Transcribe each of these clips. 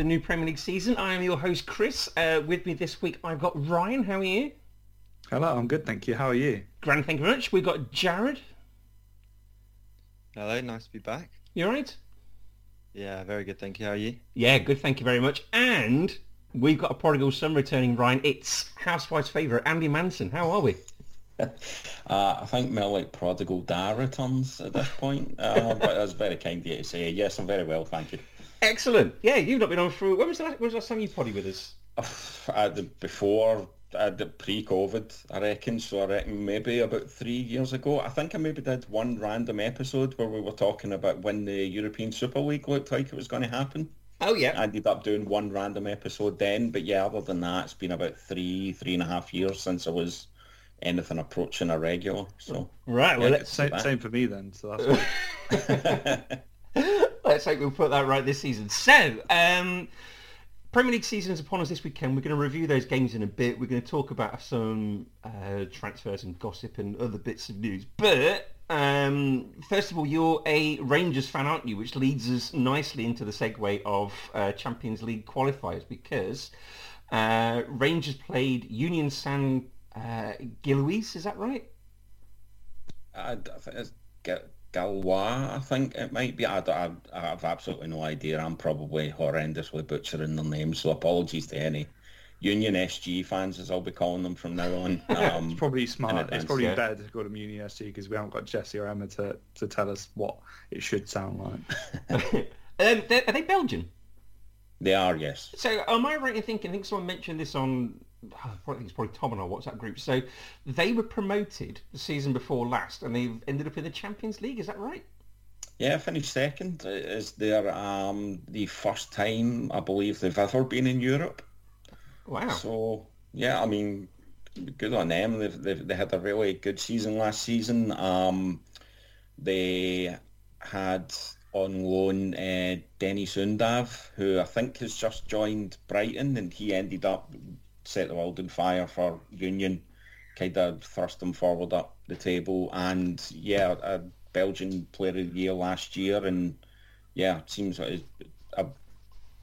The new Premier League season. I am your host Chris. Uh, with me this week I've got Ryan. How are you? Hello, I'm good, thank you. How are you? Grand, thank you very much. We've got Jared. Hello, nice to be back. You alright? Yeah, very good, thank you. How are you? Yeah, good, thank you very much. And we've got a prodigal son returning, Ryan. It's Housewife's favourite, Andy Manson. How are we? Uh, I think more like prodigal dad returns at this point. Uh, but that's very kind of you to say. Yes, I'm very well, thank you. Excellent. Yeah, you've not been on for... When was the last, when was the last time you potty with us? Uh, I did uh, before, uh, did pre-COVID, I reckon. So I reckon maybe about three years ago. I think I maybe did one random episode where we were talking about when the European Super League looked like it was going to happen. Oh, yeah. I ended up doing one random episode then. But yeah, other than that, it's been about three, three and a half years since I was anything approaching a regular. So Right, well, Yeah, Same, same for me then. So that's. Let's hope we'll put that right this season. So, um, Premier League season is upon us this weekend. We're going to review those games in a bit. We're going to talk about some uh, transfers and gossip and other bits of news. But um, first of all, you're a Rangers fan, aren't you? Which leads us nicely into the segue of uh, Champions League qualifiers because uh, Rangers played Union San uh. Is that right? I, I think it's Galois, I think it might be. I, I, I have absolutely no idea. I'm probably horrendously butchering their names, so apologies to any Union SG fans, as I'll be calling them from now on. Um, It's probably smart. It's probably yeah. better to go to Muni SG because we haven't got Jesse or Emma to, to tell us what it should sound like. um, they're- are they Belgian? they are, yes. So am I right in thinking, I think someone mentioned this on, I think it's probably Tom on our WhatsApp group. So they were promoted the season before last and they've ended up in the Champions League. Is that right? Yeah, finished second. Is their um, the first time I believe they've ever been in Europe. Wow. So yeah, I mean, good on them. They've, they've they had a really good season last season. Um, they had on loan uh, Deniz Undav, who I think has just joined Brighton, and he ended up set the world on fire for Union, kind of thrust them forward up the table, and yeah, a Belgian Player of the Year last year, and yeah, it seems like a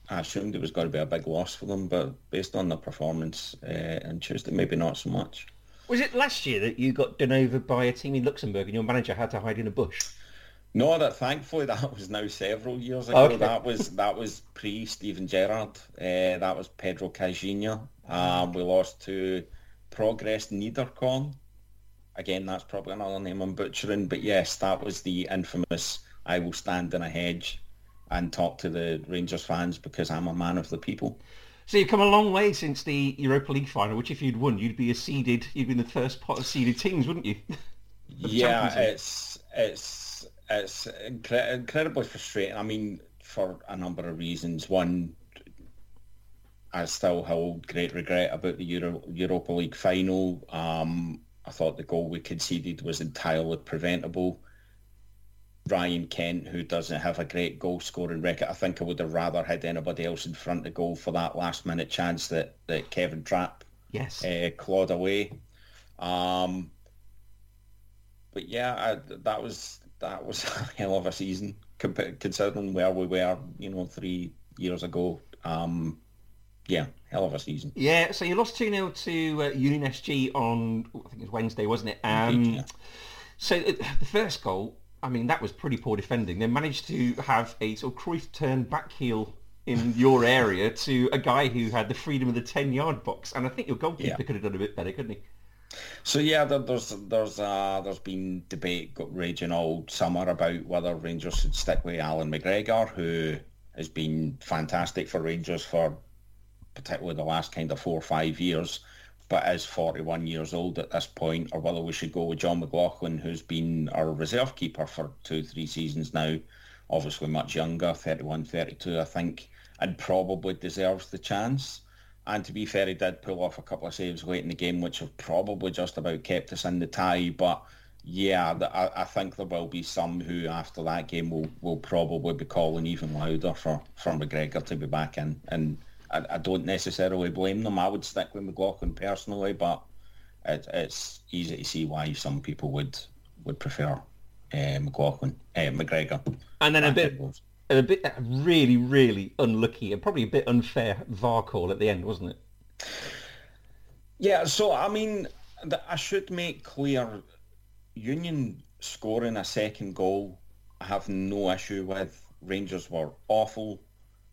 I assumed it was going to be a big loss for them, but based on the performance uh, on Tuesday, maybe not so much. Was it last year that you got done over by a team in Luxembourg and your manager had to hide in a bush? No, that thankfully that was now several years ago. Okay. That was that was pre Steven Gerrard. Uh, that was Pedro Caixinha. Um, we lost to Progress Niederkorn. Again, that's probably another name I'm butchering, but yes, that was the infamous "I will stand in a hedge and talk to the Rangers fans because I'm a man of the people." So you've come a long way since the Europa League final, which if you'd won, you'd be a seeded, you'd be in the first pot of seeded teams, wouldn't you? yeah, it's it's it's incre- incredibly frustrating. I mean, for a number of reasons. One, I still hold great regret about the Euro- Europa League final. Um, I thought the goal we conceded was entirely preventable. Ryan Kent, who doesn't have a great goal scoring record, I think I would have rather had anybody else in front of goal for that last minute chance that, that Kevin Trapp Yes. uh, clawed away. Um, but yeah, I, that was that was a hell of a season considering where we were, you know, three years ago. Um, yeah, hell of a season. Yeah, so you lost 2-0 to uh, Union SG on, I think it was Wednesday, wasn't it? Um, yeah. So uh, the first goal, I mean, that was pretty poor defending. They managed to have a sort of Cruyff turn back heel in your area to a guy who had the freedom of the 10-yard box. And I think your goalkeeper Yeah. could have done a bit better, couldn't he? So yeah, there, there's there's uh, there's been debate raging all summer about whether Rangers should stick with Allan McGregor, who has been fantastic for Rangers for particularly the last kind of four or five years, but is 41 years old at this point, or whether we should go with Jon McLaughlin, who's been our reserve keeper for two, three seasons now, obviously much younger, 31, 32, I think, and probably deserves the chance. And to be fair, he did pull off a couple of saves late in the game, which have probably just about kept us in the tie. But yeah, I, I think there will be some who, after that game, will, will probably be calling even louder for, for McGregor to be back in. And I, I don't necessarily blame them. I would stick with McLaughlin personally, but it, it's easy to see why some people would would prefer uh, McLaughlin, uh, McGregor. And then a bit. A bit a really, really unlucky and probably a bit unfair VAR call at the end, wasn't it? Yeah, so I mean, I should make clear, Union scoring a second goal, I have no issue with. Rangers were awful.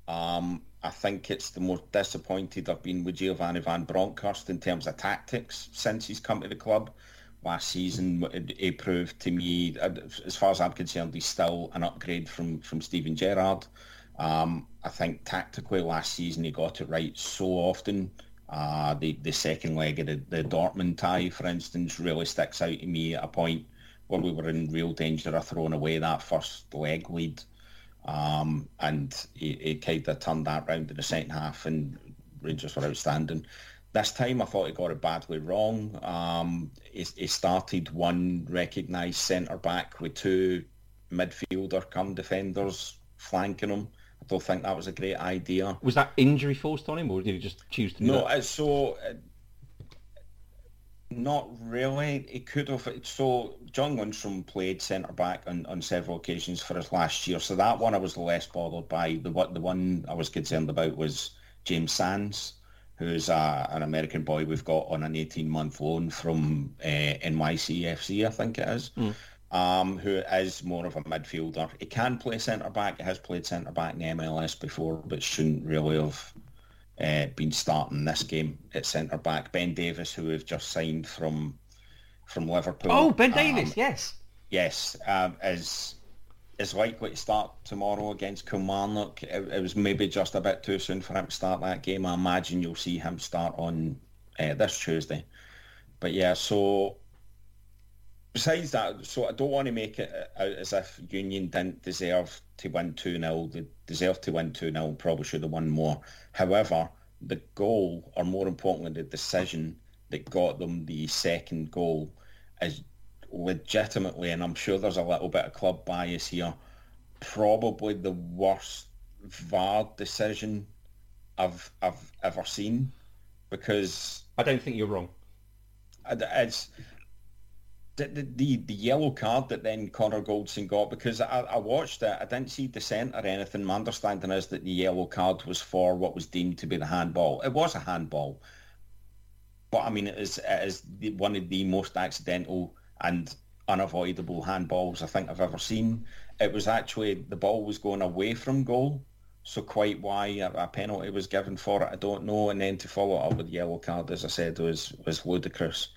Um, I think it's the most disappointed I've been with Giovanni Van Bronckhorst in terms of tactics since he's come to the club. Last season, it- proved to me, uh, as far as I'm concerned, he's still an upgrade from, from Steven Gerrard. Um, I think tactically last season he got it right so often. Uh, the, the second leg of the, the Dortmund tie, for instance, really sticks out to me at a point where we were in real danger of throwing away that first leg lead. Um, and he, he kind of turned that round in the second half and Rangers were outstanding. This time I thought he got it badly wrong. Um, he, he started one recognised centre-back with two midfielder come defenders flanking him. I don't think that was a great idea. Was that injury forced on him, or did he just choose to No, that? so uh, not really. He could have. So John Lundstram played centre back on, on several occasions for us last year. So that one I was less bothered by. The what the one I was concerned about was James Sands, who's uh, an American boy we've got on an 18 month loan from uh, NYCFC, I think it is. Um, who is more of a midfielder. He can play centre back. He has played centre back in MLS before, but shouldn't really have uh, been starting this game at centre back. Ben Davies, who we've just signed from from Liverpool. Oh, Ben um, Davies, yes. yes, um, is is likely to start tomorrow against Kilmarnock. It, it was maybe just a bit too soon for him to start that game. I imagine you'll see him start on uh, this Tuesday. But yeah, so besides that, so I don't want to make it out as if Union didn't deserve to win 2-0. They deserved to win 2-0, probably should have won more. However, the goal, or more importantly, the decision that got them the second goal is legitimately, and I'm sure there's a little bit of club bias here, probably the worst VAR decision I've, I've ever seen because I don't think you're wrong. it's the, the, the, yellow card that then Connor Goldson got because I, I watched it. I didn't see dissent or anything. My understanding is that the yellow card was for what was deemed to be the handball. It was a handball, but I mean it is it is one of the most accidental and unavoidable handballs I think I've ever seen. It was actually the ball was going away from goal. So quite why a, a penalty was given for it, I don't know. And then to follow it up with yellow card, as I said, was was ludicrous.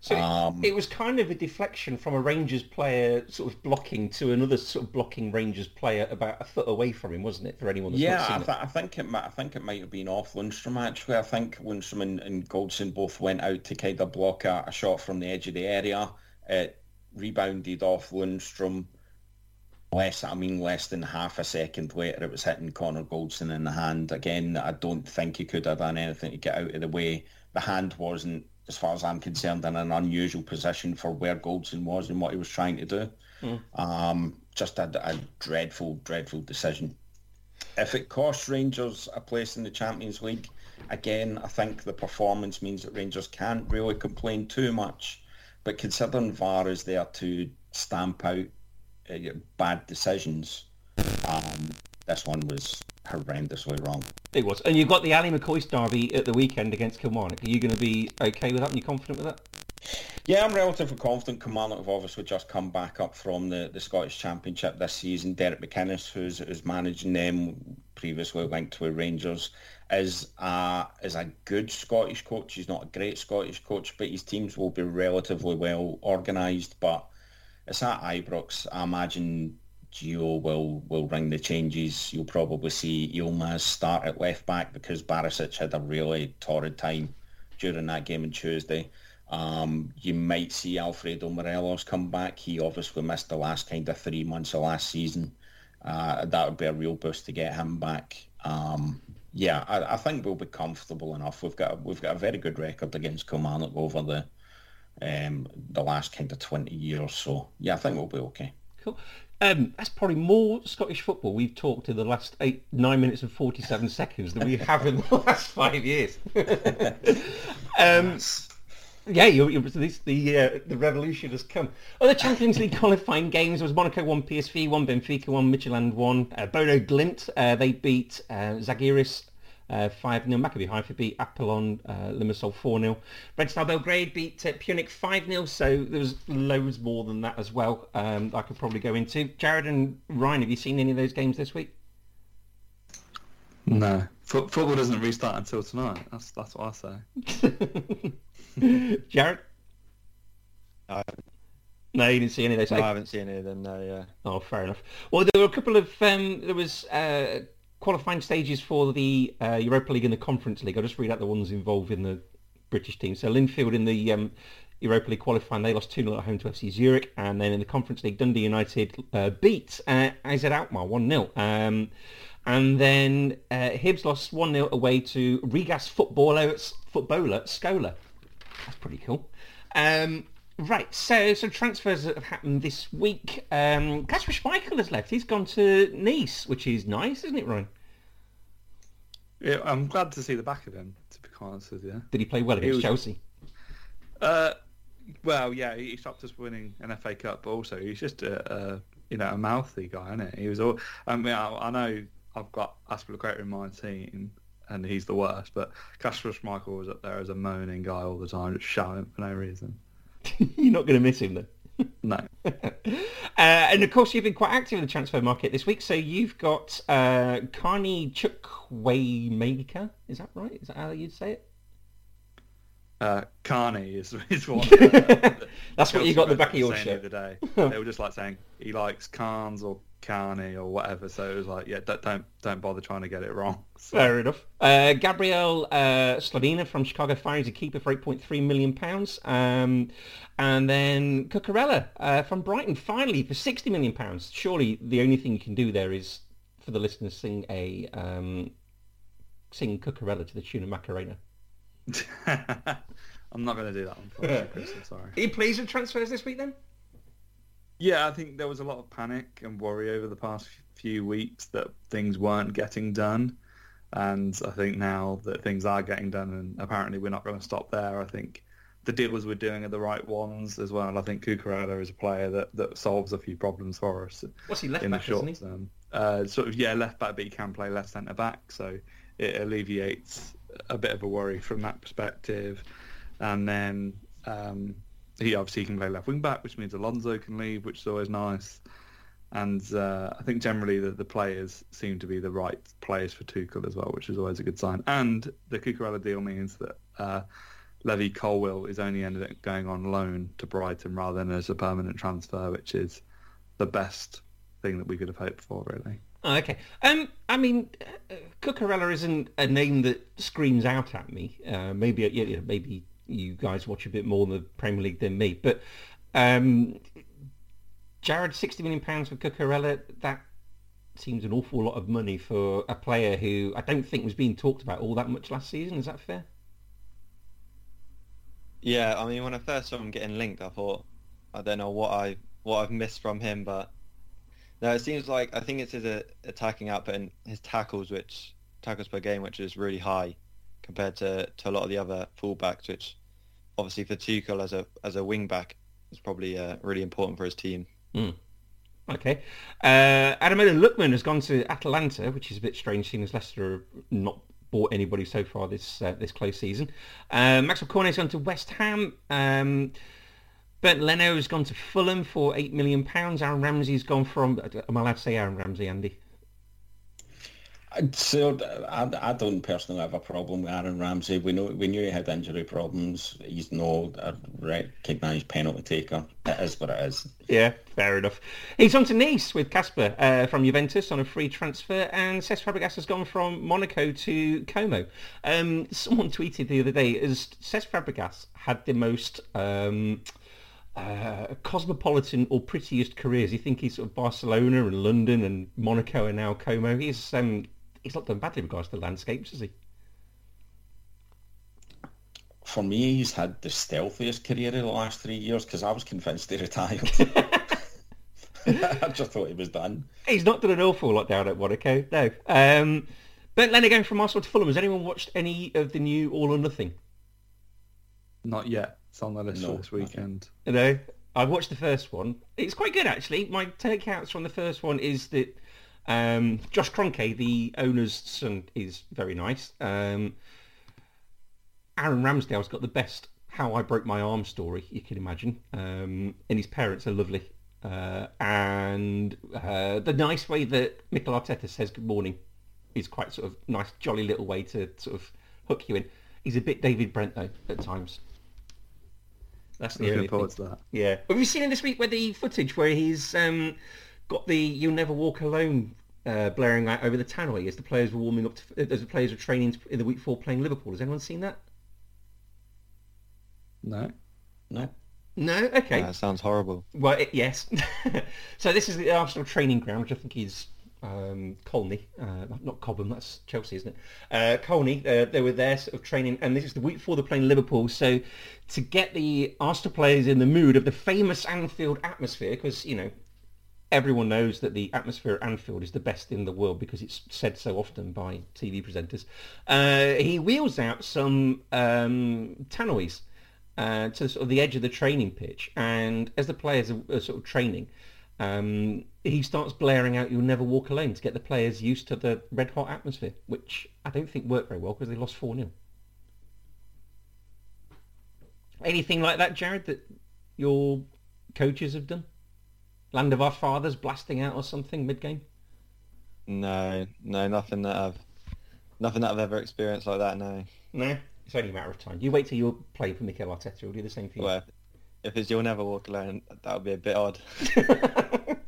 So it- Um, it was kind of a deflection from a Rangers player sort of blocking to another sort of blocking Rangers player about a foot away from him, wasn't it? For anyone that's Yeah, not I, it. th- I think it might. I think it might have been off Lundstram actually. I think Lundstram and, and Goldson both went out to kind of block a, a shot from the edge of the area. It rebounded off Lundstram. Less, I mean, less than half a second later, it was hitting Connor Goldson in the hand. Again, I don't think he could have done anything to get out of the way. The hand wasn't, as far as I'm concerned, in an unusual position for where Goldson was and what he was trying to do. Um, just a, a dreadful, dreadful decision. If it costs Rangers a place in the Champions League, again, I think the performance means that Rangers can't really complain too much. But considering VAR is there to stamp out uh, bad decisions, um, this one was horrendously wrong. It was. And you've got the Ally McCoist derby at the weekend against Kilmarnock. Are you going to be okay with that? And you confident with that? Yeah, I'm relatively confident. Kilmarnock have obviously just come back up from the, the Scottish Championship this season. Derek McInnes, who's, who's managing them, previously linked with Rangers, is a, is a good Scottish coach. He's not a great Scottish coach, but his teams will be relatively well organised. But it's at Ibrox. I imagine Gio will, will ring the changes. You'll probably see Yilmaz start at left back because Barisic had a really torrid time during that game on Tuesday. Um, you might see Alfredo Morelos come back. He obviously missed the last kind of three months of last season. Uh, that would be a real boost to get him back. Um, yeah, I, I, think we'll be comfortable enough. We've got we've got a very good record against Kilmarnock over the um, the last kind of twenty years. or So yeah, I think we'll be okay. Cool. Um, that's probably more Scottish football we've talked in the last eight, nine minutes and 47 seconds than we have in the last five years. um, yeah, you're, this, the uh, the revolution has come. The Champions League qualifying games was Monaco one, PSV one, Benfica one, Midtjylland one, uh, Bodo Glimt. Uh, they beat uh, Zalgiris uh, 5 0. Maccabi Haifa beat Apollon uh, Limassol 4 0. Red Star Belgrade beat uh, Pyunik 5 0. So there was loads more than that as well. Um, I could probably go into. Jared and Ryan, have you seen any of those games this week? No, F- football doesn't restart until tonight. That's that's what I say. Jared? No, no, you didn't see any of those. No, I haven't seen any of them. No, yeah. Oh, fair enough. Well, there were a couple of um, there was uh, qualifying stages for the uh, Europa League and the Conference League. I'll just read out the ones involved in the British team. So Linfield in the um, Europa League qualifying, they lost 2-0 at home to FC Zurich. And then in the Conference League, Dundee United uh, beat uh, AZ Alkmaar 1-0. Um, and then uh, Hibs lost 1-0 away to Rigas footballer, footballer Scola. That's pretty cool. Um, right, so so transfers that have happened this week. Um, Kasper Schmeichel has left. He's gone to Nice, which is nice, isn't it, Ryan? Yeah, I'm glad to see the back of him. To be honest with you, did he play well against was, Chelsea? Uh, well, yeah, he stopped us winning an FA Cup, but also he's just a, a you know a mouthy guy, isn't it? He was all. I mean, I, I know I've got Azpilicueta in my team, and he's the worst. But Kasper Schmeichel was up there as a moaning guy all the time, just shouting for no reason. You're not going to miss him then. No. uh, and of course, you've been quite active in the transfer market this week. So you've got uh, Carney Chukwuemeka. Is that right? Is that how you'd say it? Uh, Carney is, is what. Uh, That's what you got in the back of your shirt. The day, they were just like saying he likes Carnes or Carney or whatever. So it was like, yeah, don't don't bother trying to get it wrong. So. Fair enough. Uh, Gabriel uh, Slonina from Chicago Fire is a keeper for 8.3 million pounds, um, and then Cucurella uh, from Brighton finally for 60 million pounds. Surely the only thing you can do there is for the listeners sing a um, sing Cucurella to the tune of Macarena. I'm not going to do that one. For you, Chris, I'm sorry. Are you pleased with transfers this week then? Yeah, I think there was a lot of panic and worry over the past few weeks that things weren't getting done. And I think now that things are getting done and apparently we're not going to stop there, I think the deals we're doing are the right ones as well. I think Cucurella is a player that, that solves a few problems for us. What's he left in back, the short isn't he? term. Uh, sort of, yeah, left back, but he can play left centre back, so it alleviates a bit of a worry from that perspective. And then um, he obviously can play left wing back, which means Alonso can leave, which is always nice. And uh, I think generally the, the players seem to be the right players for Tuchel as well, which is always a good sign. And the Cucurella deal means that uh, Levi Colwill is only ended up going on loan to Brighton rather than as a permanent transfer, which is the best thing that we could have hoped for, really. Oh, okay. Um, I mean, uh, Cucurella isn't a name that screams out at me. Uh, maybe, yeah, maybe you guys watch a bit more the Premier League than me, but um, Jared, sixty million pounds for Cucurella, that seems an awful lot of money for a player who I don't think was being talked about all that much last season. Is that fair? Yeah, I mean, when I first saw him getting linked, I thought, I don't know what I what I've missed from him, but no, it seems like I think it's his uh, attacking output and his tackles, which tackles per game, which is really high compared to, to a lot of the other fullbacks, which obviously for Tuchel as a as a wing back is probably uh, really important for his team. Mm. Okay. Uh, Ademola Lookman has gone to Atalanta, which is a bit strange seeing as Leicester have not bought anybody so far this uh, this close season. Uh, Maxwell Cornet's gone to West Ham. Um, Bernd Leno has gone to Fulham for £8 million. Aaron Ramsey's gone from... Am I allowed to say Aaron Ramsey, Andy? So I, I don't personally have a problem with Aaron Ramsey. We know we knew he had injury problems. He's no a recognised penalty taker. It is what it is. Yeah, fair enough. He's on to Nice with Kasper uh, from Juventus on a free transfer, and Cesc Fabregas has gone from Monaco to Como. Um, someone tweeted the other day, as Cesc Fabregas had the most. Um, uh, cosmopolitan or prettiest careers. You think he's sort of Barcelona and London and Monaco and now Como. He's um, he's not done badly with regards to the landscapes, has he? For me, he's had the stealthiest career in the last three years because I was convinced he retired. I just thought he was done. He's not done an awful lot down at Monaco, no. Um, but then again, from Arsenal to Fulham, has anyone watched any of the new All or Nothing? Not yet. It's on the list No, for this weekend. You know, I watched the first one. It's quite good actually. My takeouts from the first one is that um, Josh Kroenke, the owner's son, is very nice. Um, Aaron Ramsdale's got the best "How I Broke My Arm" story you can imagine, um, and his parents are lovely. Uh, and uh, the nice way that Mikel Arteta says good morning is quite sort of nice, jolly little way to sort of hook you in. He's a bit David Brent though at times. That's the Looking only forward thing. to that. Yeah. Have you seen this week where the footage where he's um, got the "You'll Never Walk Alone" uh, blaring out over the tannoy as the players were warming up, to, as the players were training in the week four playing Liverpool? Has anyone seen that? No. No. No. Okay. That sounds horrible. Well, it, yes. so this is the Arsenal training ground, which I think is um, Colney, uh, not Cobham, that's Chelsea, isn't it? Uh, Colney, uh, they were there sort of training, and this is the week before they're playing Liverpool. So to get the Arsenal players in the mood of the famous Anfield atmosphere, because, you know, everyone knows that the atmosphere at Anfield is the best in the world because it's said so often by TV presenters. Uh, he wheels out some um, tannoys uh, to sort of the edge of the training pitch, and as the players are, are sort of training, um, he starts blaring out "You'll never walk alone" to get the players used to the red hot atmosphere, which I don't think worked very well because they lost four 0 Anything like that, Jared, that your coaches have done? Land of Our Fathers blasting out or something mid-game? No, no, nothing that I've, nothing that I've ever experienced like that. No. No, it's only a matter of time. You wait till you're playing for Mikel Arteta. He'll do the same for you. Well, if it's you'll never walk alone, that would be a bit odd.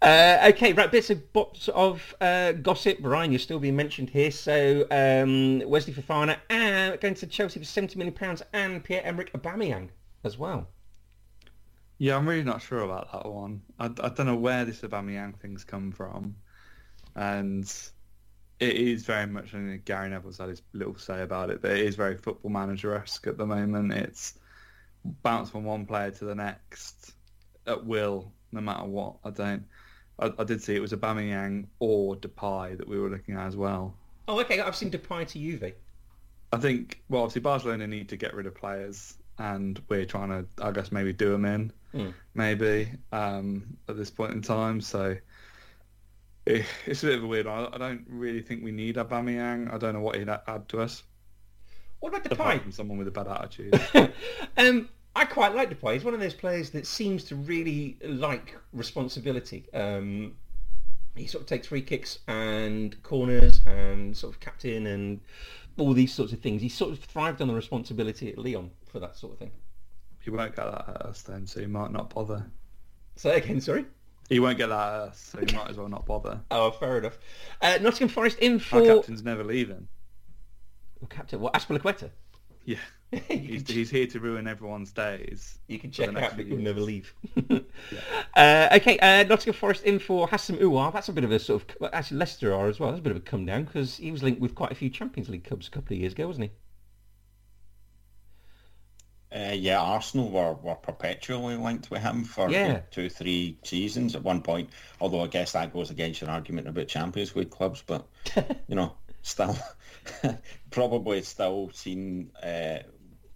Uh, okay, right, bits of bits of uh, gossip. Ryan, you're still being mentioned here. So um, Wesley Fofana uh, going to Chelsea for seventy million pounds, and Pierre Emerick Aubameyang as well. Yeah, I'm really not sure about that one. I, I don't know where this Aubameyang thing's come from, and it is very much. I mean, Gary Neville's had his little say about it, but it is very football manager-esque at the moment. It's bounce from one player to the next at will, no matter what. I don't. I, I did see it was Aubameyang or Depay that we were looking at as well. Oh, okay. I've seen Depay to Juve. I think, well, obviously Barcelona need to get rid of players, and we're trying to, I guess, maybe do them in, Hmm. maybe um, at this point in time. So it, it's a bit of a weird one. I, I don't really think we need Aubameyang. I don't know what he'd add to us, What about Depay? from someone with a bad attitude. um, I quite like Depay. He's one of those players that seems to really like responsibility. Um, he sort of takes free kicks and corners and sort of captain and all these sorts of things. He sort of thrived on the responsibility at Lyon for that sort of thing. He won't get that at us then, so he might not bother. So again, sorry. He won't get that at us, so he might as well not bother. Oh, fair enough. Uh, Nottingham Forest in for. Our captain's never leaving. Oh, captain. What Azpilicueta? Yeah, he's, can, he's here to ruin everyone's days. you can check out, but you'll never leave. uh, okay, uh, Nottingham Forest in for Houssem Aouar. That's a bit of a sort of well, actually Leicester are as well. That's a bit of a come down because he was linked with quite a few Champions League clubs a couple of years ago, wasn't he? Uh, yeah, Arsenal were, were perpetually linked with him for Yeah. two, three seasons at one point. Although I guess that goes against your argument about Champions League clubs, but you know, still, probably still seen uh,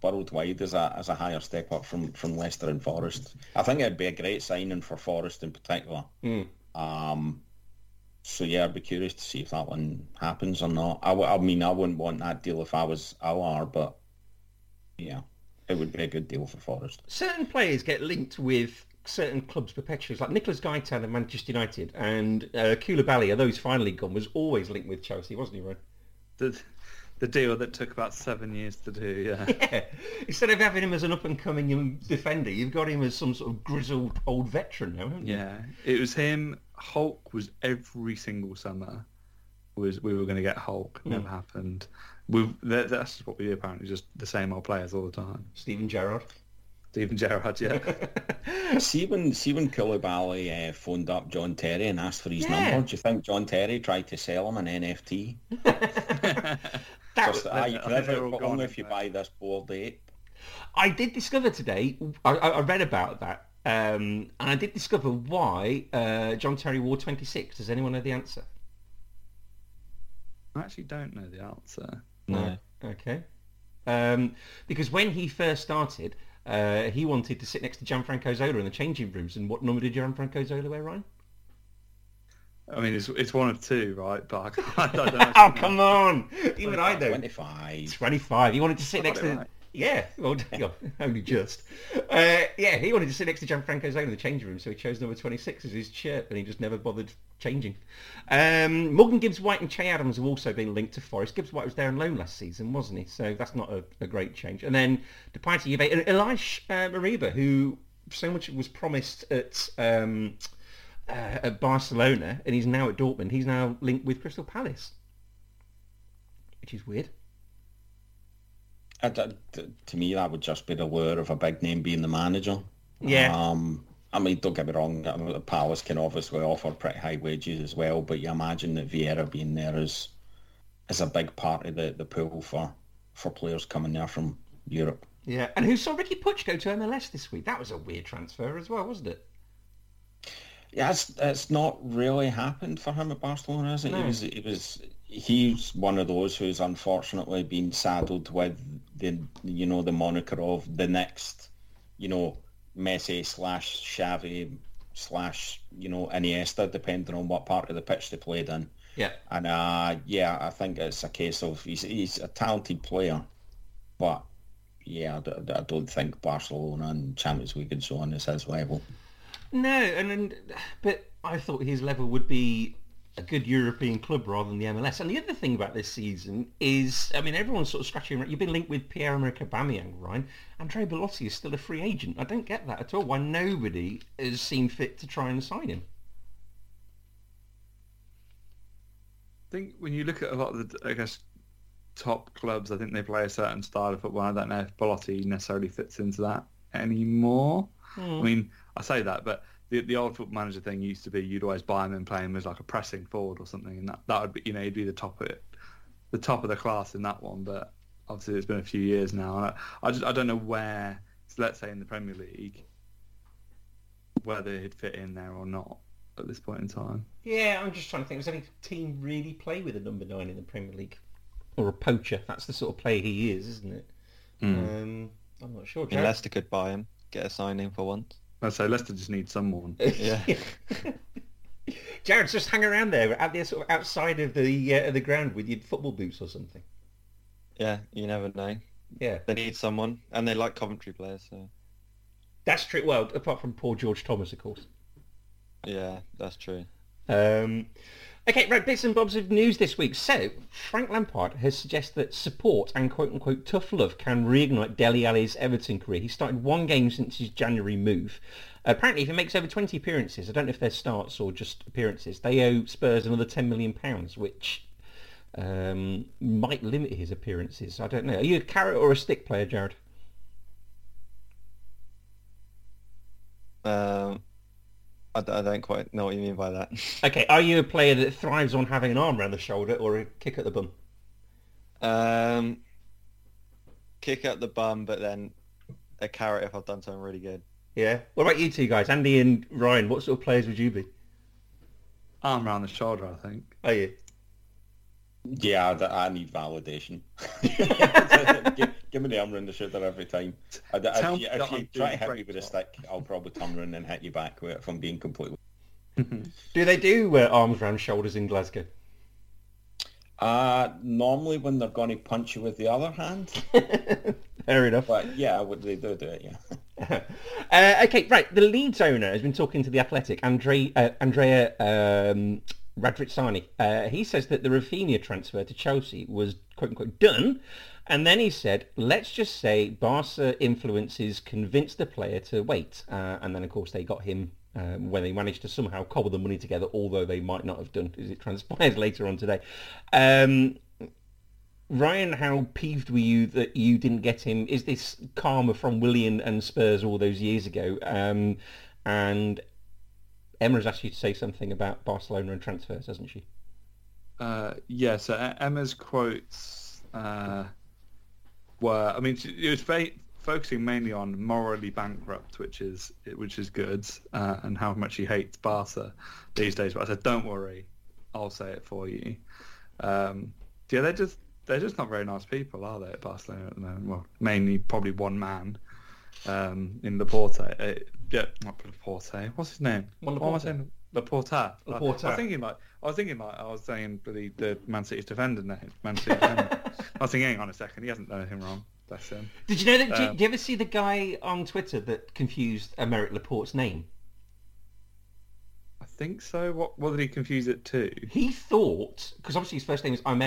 worldwide as a as a higher step up from from Leicester and Forest. I think it'd be a great signing for Forest in particular. Mm. Um, so yeah, I'd be curious to see if that one happens or not. I, w- I mean, I wouldn't want that deal if I was LR, but yeah, it would be a good deal for Forest. Certain players get linked with certain clubs perpetually. It's like Nicholas Gaitan of Manchester United and uh, Koulibaly, although he's finally gone, was always linked with Chelsea, wasn't he, Ryan? The, the deal that took about seven years to do, yeah. Yeah. Instead of having him as an up-and-coming young defender, you've got him as some sort of grizzled old veteran now, haven't you? Yeah, it was him. Hulk was every single summer. Was we were going to get Hulk? Never happened. We that, that's what we do. Apparently, just the same old players all the time. Steven Gerrard. Steven Gerrard, yeah. See when see when Koulibaly uh, phoned up John Terry and asked for his Yeah. number. Do you think John Terry tried to sell him an NFT? That Just, was- ah, you I can think have it, but only if you buy this Bored Ape. I did discover today. I, I I read about that, um, and I did discover why uh, John Terry wore 26. Does anyone know the answer? I actually don't know the answer. No. Okay. Um, because when he first started, uh, he wanted to sit next to Gianfranco Zola in the changing rooms. And what number did Gianfranco Zola wear, Ryan? I mean, it's it's one of two, right? But I, I don't know. oh, come on! Even I know. 25. 25. He wanted to sit next to... right. Yeah, well, yeah, only just. Uh, yeah, he wanted to sit next to Gianfranco Zola in the changing room, so he chose number 26 as his shirt, and he just never bothered changing. Um, Morgan Gibbs-White and Che Adams have also been linked to Forest. Gibbs-White was there on loan last season, wasn't he? So that's not a, a great change. And then Depay to Juve, and Ilaix uh, Moriba, who so much was promised at... Um, uh, at Barcelona, and he's now at Dortmund. He's now linked with Crystal Palace, which is weird. I, I- to me, that would just be the lure of a big name being the manager. Yeah. Um, I mean, don't get me wrong. Mean, Palace can obviously offer pretty high wages as well, but you imagine that Vieira being there is is a big part of the, the pool for for players coming there from Europe. Yeah, and who saw Riqui Puig go to MLS this week? That was a weird transfer as well, wasn't it? Yeah, it's, it's not really happened for him at Barcelona, is it? No. He was he was he's one of those who's unfortunately been saddled with the you know the moniker of the next, you know, Messi slash Xavi slash you know Iniesta, depending on what part of the pitch they played in. Yeah. And uh, yeah, I think it's a case of he's he's a talented player, but yeah, I don't think Barcelona and Champions League and so on is his level. No, and, and but I thought his level would be a good European club rather than the MLS. And the other thing about this season is, I mean, everyone's sort of scratching. around- You've been linked with Pierre-Emerick Aubameyang, Ryan. Andre Belotti is still a free agent. I don't get that at all. Why nobody has seen fit to try and sign him? I think when you look at a lot of the, I guess, top clubs, I think they play a certain style of football. I don't know if Belotti necessarily fits into that anymore. Hmm. I mean, I say that, but the the old football manager thing used to be you'd always buy him and play him as like a pressing forward or something, and that, that would be, you know, he'd be the top of it, the top of the class in that one. But obviously, it's been a few years now, and I, I just I don't know where, let's say in the Premier League, whether he'd fit in there or not at this point in time. Yeah, I'm just trying to think. Does any team really play with a number nine in the Premier League? Or a poacher? That's the sort of player he is, isn't it? Um, I'm not sure. Jared? Leicester could buy him, get a signing for once. I'd say Leicester just needs someone. Yeah. Jared, just hang around there at the sort of outside of the uh, of the ground with your football boots or something. Yeah, you never know. Yeah, They need someone, and they like Coventry players, so that's true. Well, apart from poor George Thomas, of course. yeah, that's true. Um, okay, right, bits and bobs of news this week. So, Frank Lampard has suggested that support and quote-unquote tough love can reignite Dele Alli's Everton career. He started one game since his January move. Apparently, if he makes over 20 appearances, I don't know if they're starts or just appearances, they owe Spurs another £10 million, which um, might limit his appearances. I don't know. Are you a carrot or a stick player, Jared? Um, I, d- I don't quite know what you mean by that. Okay, are you a player that thrives on having an arm around the shoulder or a kick at the bum? um, kick at the bum, but then a carrot if I've done something really good. Yeah. What about you two guys? Andy and Ryan, what sort of players would you be? Arm around the shoulder, I think. Are you? Yeah, I, I need validation. give, give me the arm around the shoulder every time. I, if you, if you try to hit me with a stick, I'll probably turn around and hit you back with it if I'm being completely... Do they do uh, arms round shoulders in Glasgow? Uh, normally when they're going to punch you with the other hand. Fair enough. But yeah, would they do do it, yeah. uh, okay, right. The Leeds owner has been talking to the Athletic, Andre, uh, Andrea um, Radrizzani. Uh, he says that the Raphinha transfer to Chelsea was quote unquote done, and then he said, "Let's just say Barca influences convinced the player to wait," uh, and then of course they got him. Uh, when they managed to somehow cobble the money together, although they might not have done, as it transpires later on today. Um, Ryan, how peeved were you that you didn't get him? Is this karma from Willian and Spurs all those years ago? Um, and Emma has asked you to say something about Barcelona and transfers, hasn't she? Uh, yeah, so Emma's quotes uh, were, I mean, it was very, focusing mainly on morally bankrupt, which is which is good, uh, and how much he hates Barca these days. But I said, don't worry, I'll say it for you. Um, yeah, they're just they're just not very nice people, are they, at Barcelona at the moment? Well, mainly probably one man um, in Laporte. Uh, yeah, not Laporte. What's his name? Well, What am I saying? Laporte. Laporte. I was thinking like I was thinking like I was saying the the Man City's defender name. Man City defender. I was thinking, hang on a second, he hasn't done anything wrong. Bless him. Did you know that? do, you, Um, do you ever see the guy on Twitter that confused Aymeric Laporte's name? I think so. What what did he confuse it to? He thought, because obviously his first name is I'm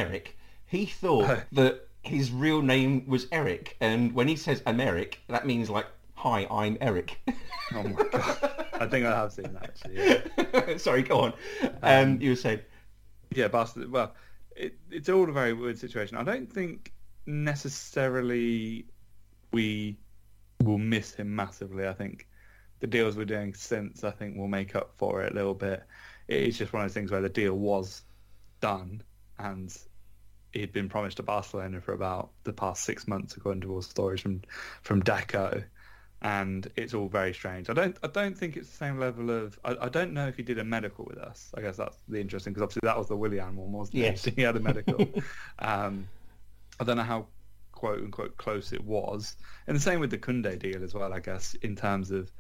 he thought that his real name was Eric, and when he says I'm Eric, that means like, hi, I'm Eric. Oh my god! I think I have seen that actually. Yeah. Sorry, go on. Um, you were saying. yeah, bastard. Well, it, it's all a very weird situation. I don't think necessarily we will miss him massively. I think the deals we're doing since I think will make up for it a little bit. It's just one of those things where the deal was done and he'd been promised to Barcelona for about the past six months, according to all the stories from from Deco. And it's all very strange. I don't. I don't think it's the same level of. I, I don't know if he did a medical with us. I guess that's the interesting because obviously that was the Willian one, wasn't Yes. it? He had a medical. um, I don't know how quote unquote close it was, and the same with the Koundé deal as well. I guess in terms of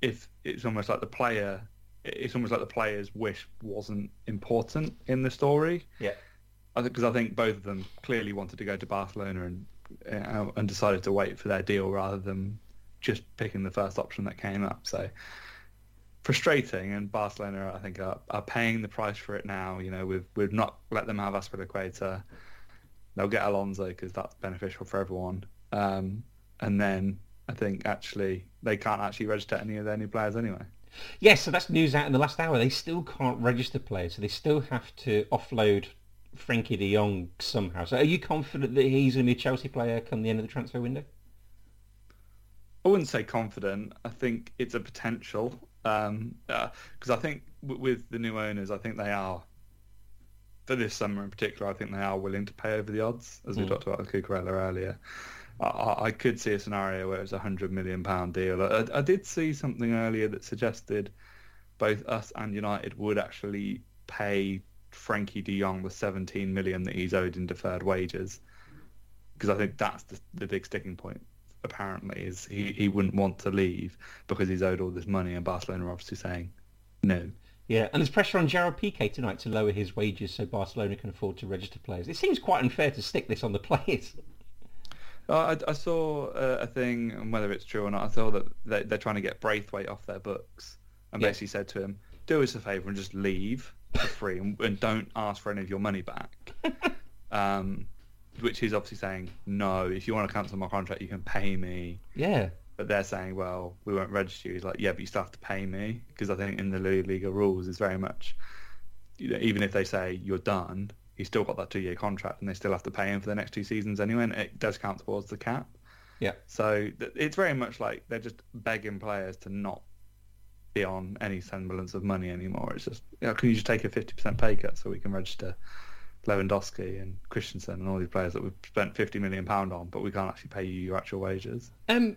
if it's almost like the player, it's almost like the player's wish wasn't important in the story. Yeah. Because I think both of them clearly wanted to go to Barcelona and uh, and decided to wait for their deal rather than just picking the first option that came up. So frustrating, and Barcelona I think are, are paying the price for it now. You know, we've we've not let them have Azpilicueta. They'll get Alonso because that's beneficial for everyone. Um, and then I think actually they can't actually register any of their new players anyway. Yes, so that's news out in the last hour. They still can't register players, so they still have to offload Frenkie de Jong somehow. So are you confident that he's going to be a Chelsea player come the end of the transfer window? I wouldn't say confident. I think it's a potential because um, uh I think w- with the new owners, I think they are for this summer in particular. I think they are willing to pay over the odds, as we Mm. talked about with Cucurella earlier. I- I, I could see a scenario where it's a hundred million pound deal. I, I did see something earlier that suggested both us and United would actually pay Frenkie De Jong the 17 million that he's owed in deferred wages, because I think that's the, the big sticking point. Apparently, is he, he wouldn't want to leave because he's owed all this money, and Barcelona are obviously saying no. Yeah, and there's pressure on Gerard Piqué tonight to lower his wages so Barcelona can afford to register players. It seems quite unfair to stick this on the players. I, I saw uh, a thing, and whether it's true or not, I saw that they, they're trying to get Braithwaite off their books, and Yeah. basically said to him, "Do us a favour and just leave for free, and, and don't ask for any of your money back." um, which he's obviously saying, "No, if you want to cancel my contract, you can pay me." Yeah. But they're saying, "Well, we won't register you." He's like, "Yeah, but you still have to pay me," because I think in the Liga rules, it's very much, you know, even if they say you're done, he's still got that two-year contract, and they still have to pay him for the next two seasons anyway, and it does count towards the cap. Yeah. So th- it's very much like they're just begging players to not be on any semblance of money anymore. It's just, you know, can you just take a 50% pay cut so we can register Lewandowski and Christensen and all these players that we've spent 50 million pound on, but we can't actually pay you your actual wages. Um,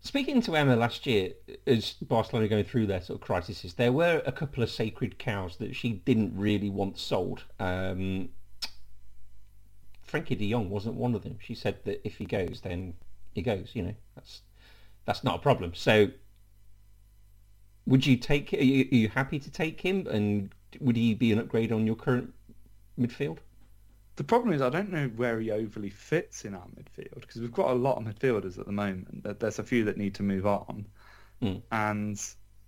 speaking to Emma last year, as Barcelona going through their sort of crises, there were a couple of sacred cows that she didn't really want sold. Um, Frenkie de Jong wasn't one of them. She said that if he goes, then he goes. You know, that's that's not a problem. So, would you take? Are you, are you happy to take him? And would he be an upgrade on your current midfield? The problem is I don't know where he overly fits in our midfield because we've got a lot of midfielders at the moment. There's a few that need to move on, Mm. and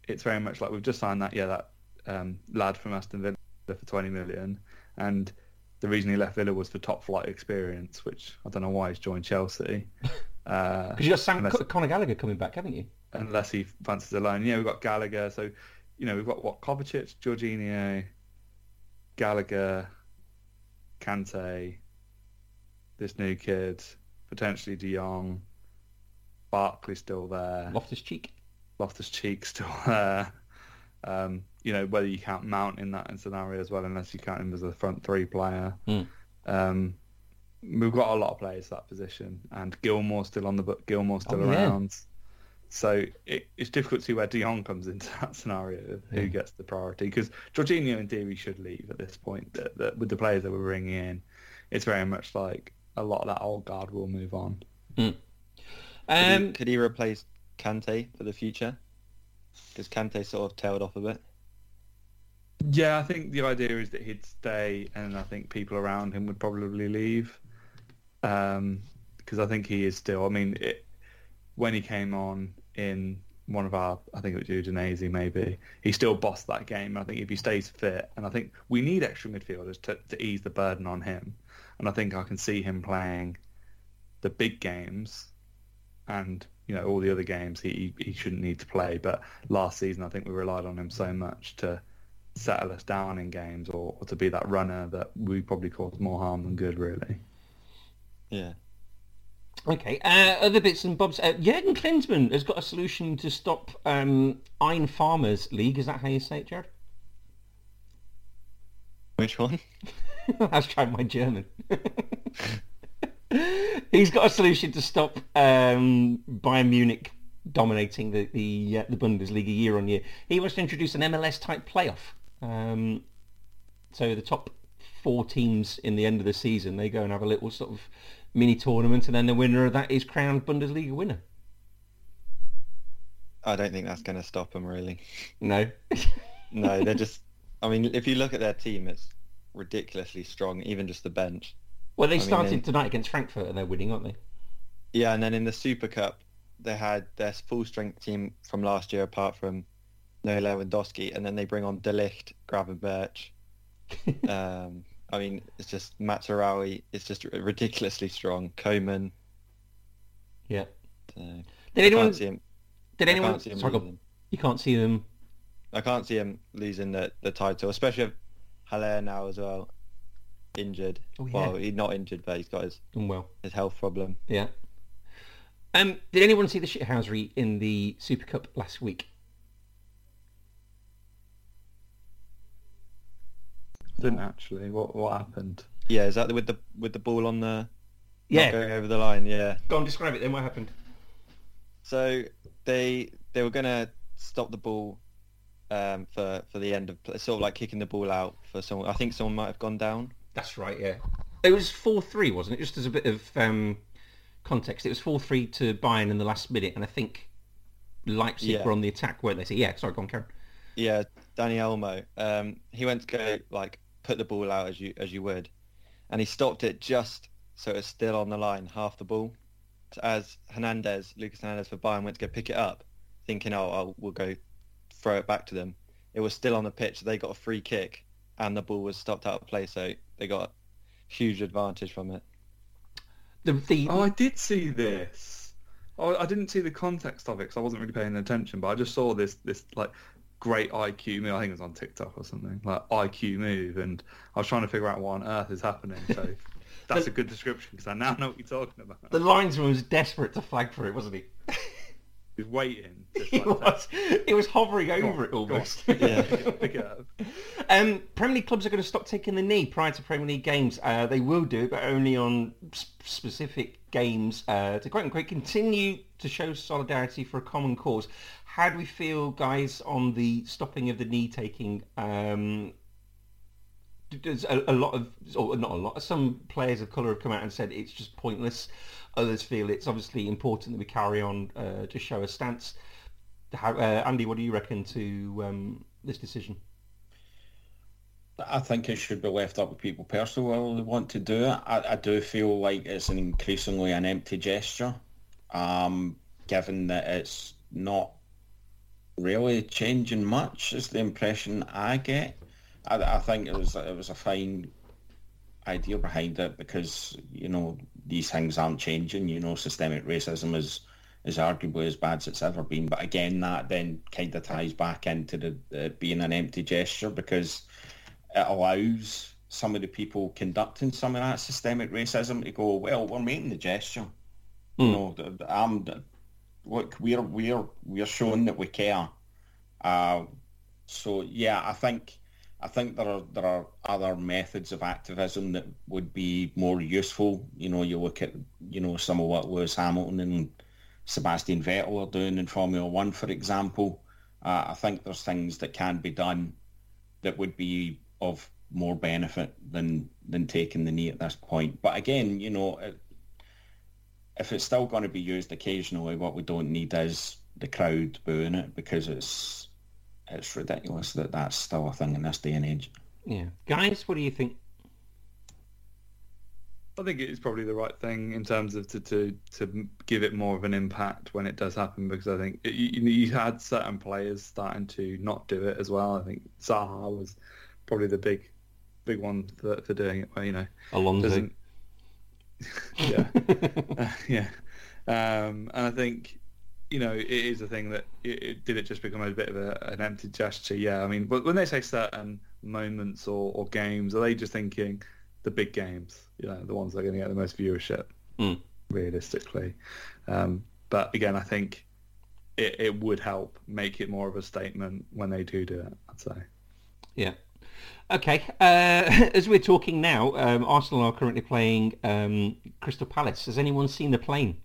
it's very much like we've just signed that yeah that um, lad from Aston Villa for 20 million, and the reason he left Villa was for top flight experience, which I don't know why he's joined Chelsea. Uh, Because you got Sam unless- Conor Gallagher coming back, haven't you? Unless he fancies a loan. Yeah, we've got Gallagher. So, you know, we've got what Kovacic, Jorginho, Gallagher, Kante, this new kid, potentially De Jong, Barkley still there, Loftus Cheek. Loftus Cheek still there. Um, you know, whether you count Mount in that scenario as well, unless you count him as a front three player. Mm. Um, we've got a lot of players that position, and Gilmour's still on the book. Gilmour's still Oh, yeah. Around. So it, it's difficult to see where Dion comes into that scenario of who Yeah. gets the priority because Jorginho in theory should leave at this point. That, that with the players that we're bringing in, it's very much like a lot of that old guard will move on. Could, he, Um, could he replace Kante for the future? Because Kante sort of tailed off a bit. Yeah, I think the idea is that he'd stay, and I think people around him would probably leave. Because I think he is still. I mean, it, when he came on in one of our, I think it was Udinese maybe, he still bossed that game. I think if he stays fit, and I think we need extra midfielders to, to ease the burden on him. And I think I can see him playing the big games and you know all the other games he he shouldn't need to play. But last season, I think we relied on him so much to settle us down in games or, or to be that runner that we probably caused more harm than good, really. Yeah. Okay, uh, other bits and bobs. Uh, Jurgen Klinsmann has got a solution to stop um, Ein Farmers League. Is that how you say it, Jared? Which one? Let's try my German. He's got a solution to stop um, Bayern Munich dominating the the, uh, the Bundesliga year on year. He wants to introduce an MLS type playoff. Um, so the top four teams in the end of the season they go and have a little sort of mini tournament, and then the winner of that is crowned Bundesliga winner. I don't think that's going to stop them really. No. No, they're just. I mean, if you look at their team, it's ridiculously strong. Even just the bench. well, they mean, started they- tonight against Frankfurt, and they're winning, aren't they? Yeah, and then in the Super Cup, they had their full strength team from last year, apart from no Lewandowski, and then they bring on de Ligt, Gravenberch. um, I mean, it's just Mazraoui. It's just ridiculously strong. Coman. Yeah. So, Did I anyone? can't see him. Did I anyone? can't see him Sorry, you can't see them. I can't see him losing the, the title, especially with Haller now as well, injured. Oh, yeah. Well, he's not injured, but he's got his, doing well. his health problem. Yeah. Um, did anyone see the shithousery in the Super Cup last week? Didn't actually. What what happened? Yeah, is that with the with the ball on the Yeah. not going over the line? Yeah. Go on, describe it then. What happened? So they they were gonna stop the ball um, for for the end of play, sort of like kicking the ball out for someone. I think someone might have gone down. That's right. Yeah. It was four three, wasn't it? Just as a bit of um, context, it was four three to Bayern in the last minute, and I think Leipzig Yeah. were on the attack, weren't they? So yeah. Sorry, go on, Karen. Yeah, Dani Olmo. Um, he went to go like put the ball out as you as you would, and he stopped it just so it was still on the line, half the ball. So as Hernandez, Lucas Hernandez for Bayern went to go pick it up, thinking, oh, I'll, we'll go throw it back to them. It was still on the pitch. They got a free kick, and the ball was stopped out of play, so they got huge advantage from it. The the Oh, I did see this. Oh, I didn't see the context of it because I wasn't really paying attention. But I just saw this this like great IQ move. I think it was on TikTok or something like IQ move, and I was trying to figure out what on earth is happening. So that's a good description because I now know what you're talking about. the linesman was desperate to flag for it, wasn't he? He was waiting. Just he like, was. He was hovering Go on, over it almost. Yeah. Pick it up. Um, Premier League clubs are going to stop taking the knee prior to Premier League games. Uh, they will do it, but only on s- specific games uh, to quote unquote continue to show solidarity for a common cause. How do we feel, guys, on the stopping of the knee taking? Um, there's a, a lot of, or not a lot, some players of colour have come out and said it's just pointless. Others feel it's obviously important that we carry on uh, to show a stance. How, uh, Andy, what do you reckon to um, this decision? I think it should be left up to people personally they want to do it. I, I do feel like it's an increasingly an empty gesture, um, given that it's not really changing much. Is the impression I get. I, I think it was it was a fine idea behind it because you know these things aren't changing. You know, systemic racism is is arguably as bad as it's ever been. But again, that then kind of ties back into the uh, being an empty gesture because it allows some of the people conducting some of that systemic racism to go, well, we're making the gesture. Mm. You know, I'm, look, we're we're we're showing that we care. Uh, so yeah, I think I think there are there are other methods of activism that would be more useful. You know, you look at you know some of what Lewis Hamilton and Sebastian Vettel are doing in Formula One, for example. Uh, I think there's things that can be done that would be of more benefit than than taking the knee at this point. But again, you know, if it's still going to be used occasionally, what we don't need is the crowd booing it because it's it's ridiculous that that's still a thing in this day and age. Yeah, guys, what do you think? I think it's probably the right thing in terms of to, to, to give it more of an impact when it does happen because I think it, you, you had certain players starting to not do it as well. I think Zaha was probably the big big one for, for doing it where, you know... Alonso. Yeah. uh, yeah. Um, and I think, you know, it is a thing that it, it, did it just become a bit of a, an empty gesture? Yeah, I mean, but when they say certain moments or, or games, are they just thinking the big games, you know, the ones that are going to get the most viewership, mm. realistically. Um, but again, I think it, it would help make it more of a statement when they do do it, I'd say. Yeah. Okay, uh, as we're talking now, um, Arsenal are currently playing um, Crystal Palace. Has anyone seen the plane?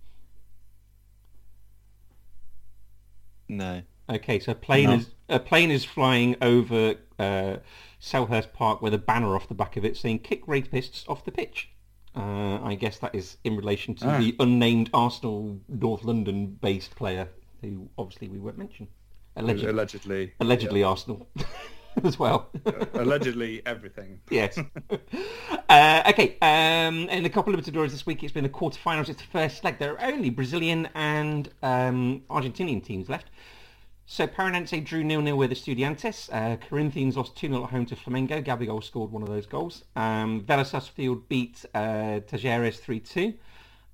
No. Okay, so a plane no. is a plane is flying over uh, Selhurst Park with a banner off the back of it saying "Kick rapists off the pitch." Uh, I guess that is in relation to ah. the unnamed Arsenal North London-based player who obviously we won't mention. Allegedly, allegedly, allegedly yeah. Arsenal as well. allegedly everything. yes. uh, okay. Um, in a Copa Libertadores this week, it's been the quarterfinals. It's the first leg. There are only Brazilian and um, Argentinian teams left. So Paranaense drew nil-nil with Estudiantes. Uh, Corinthians lost 2-0 at home to Flamengo. Gabigol scored one of those goals. Um, Vélez Sarsfield beat uh, Talleres 3-2.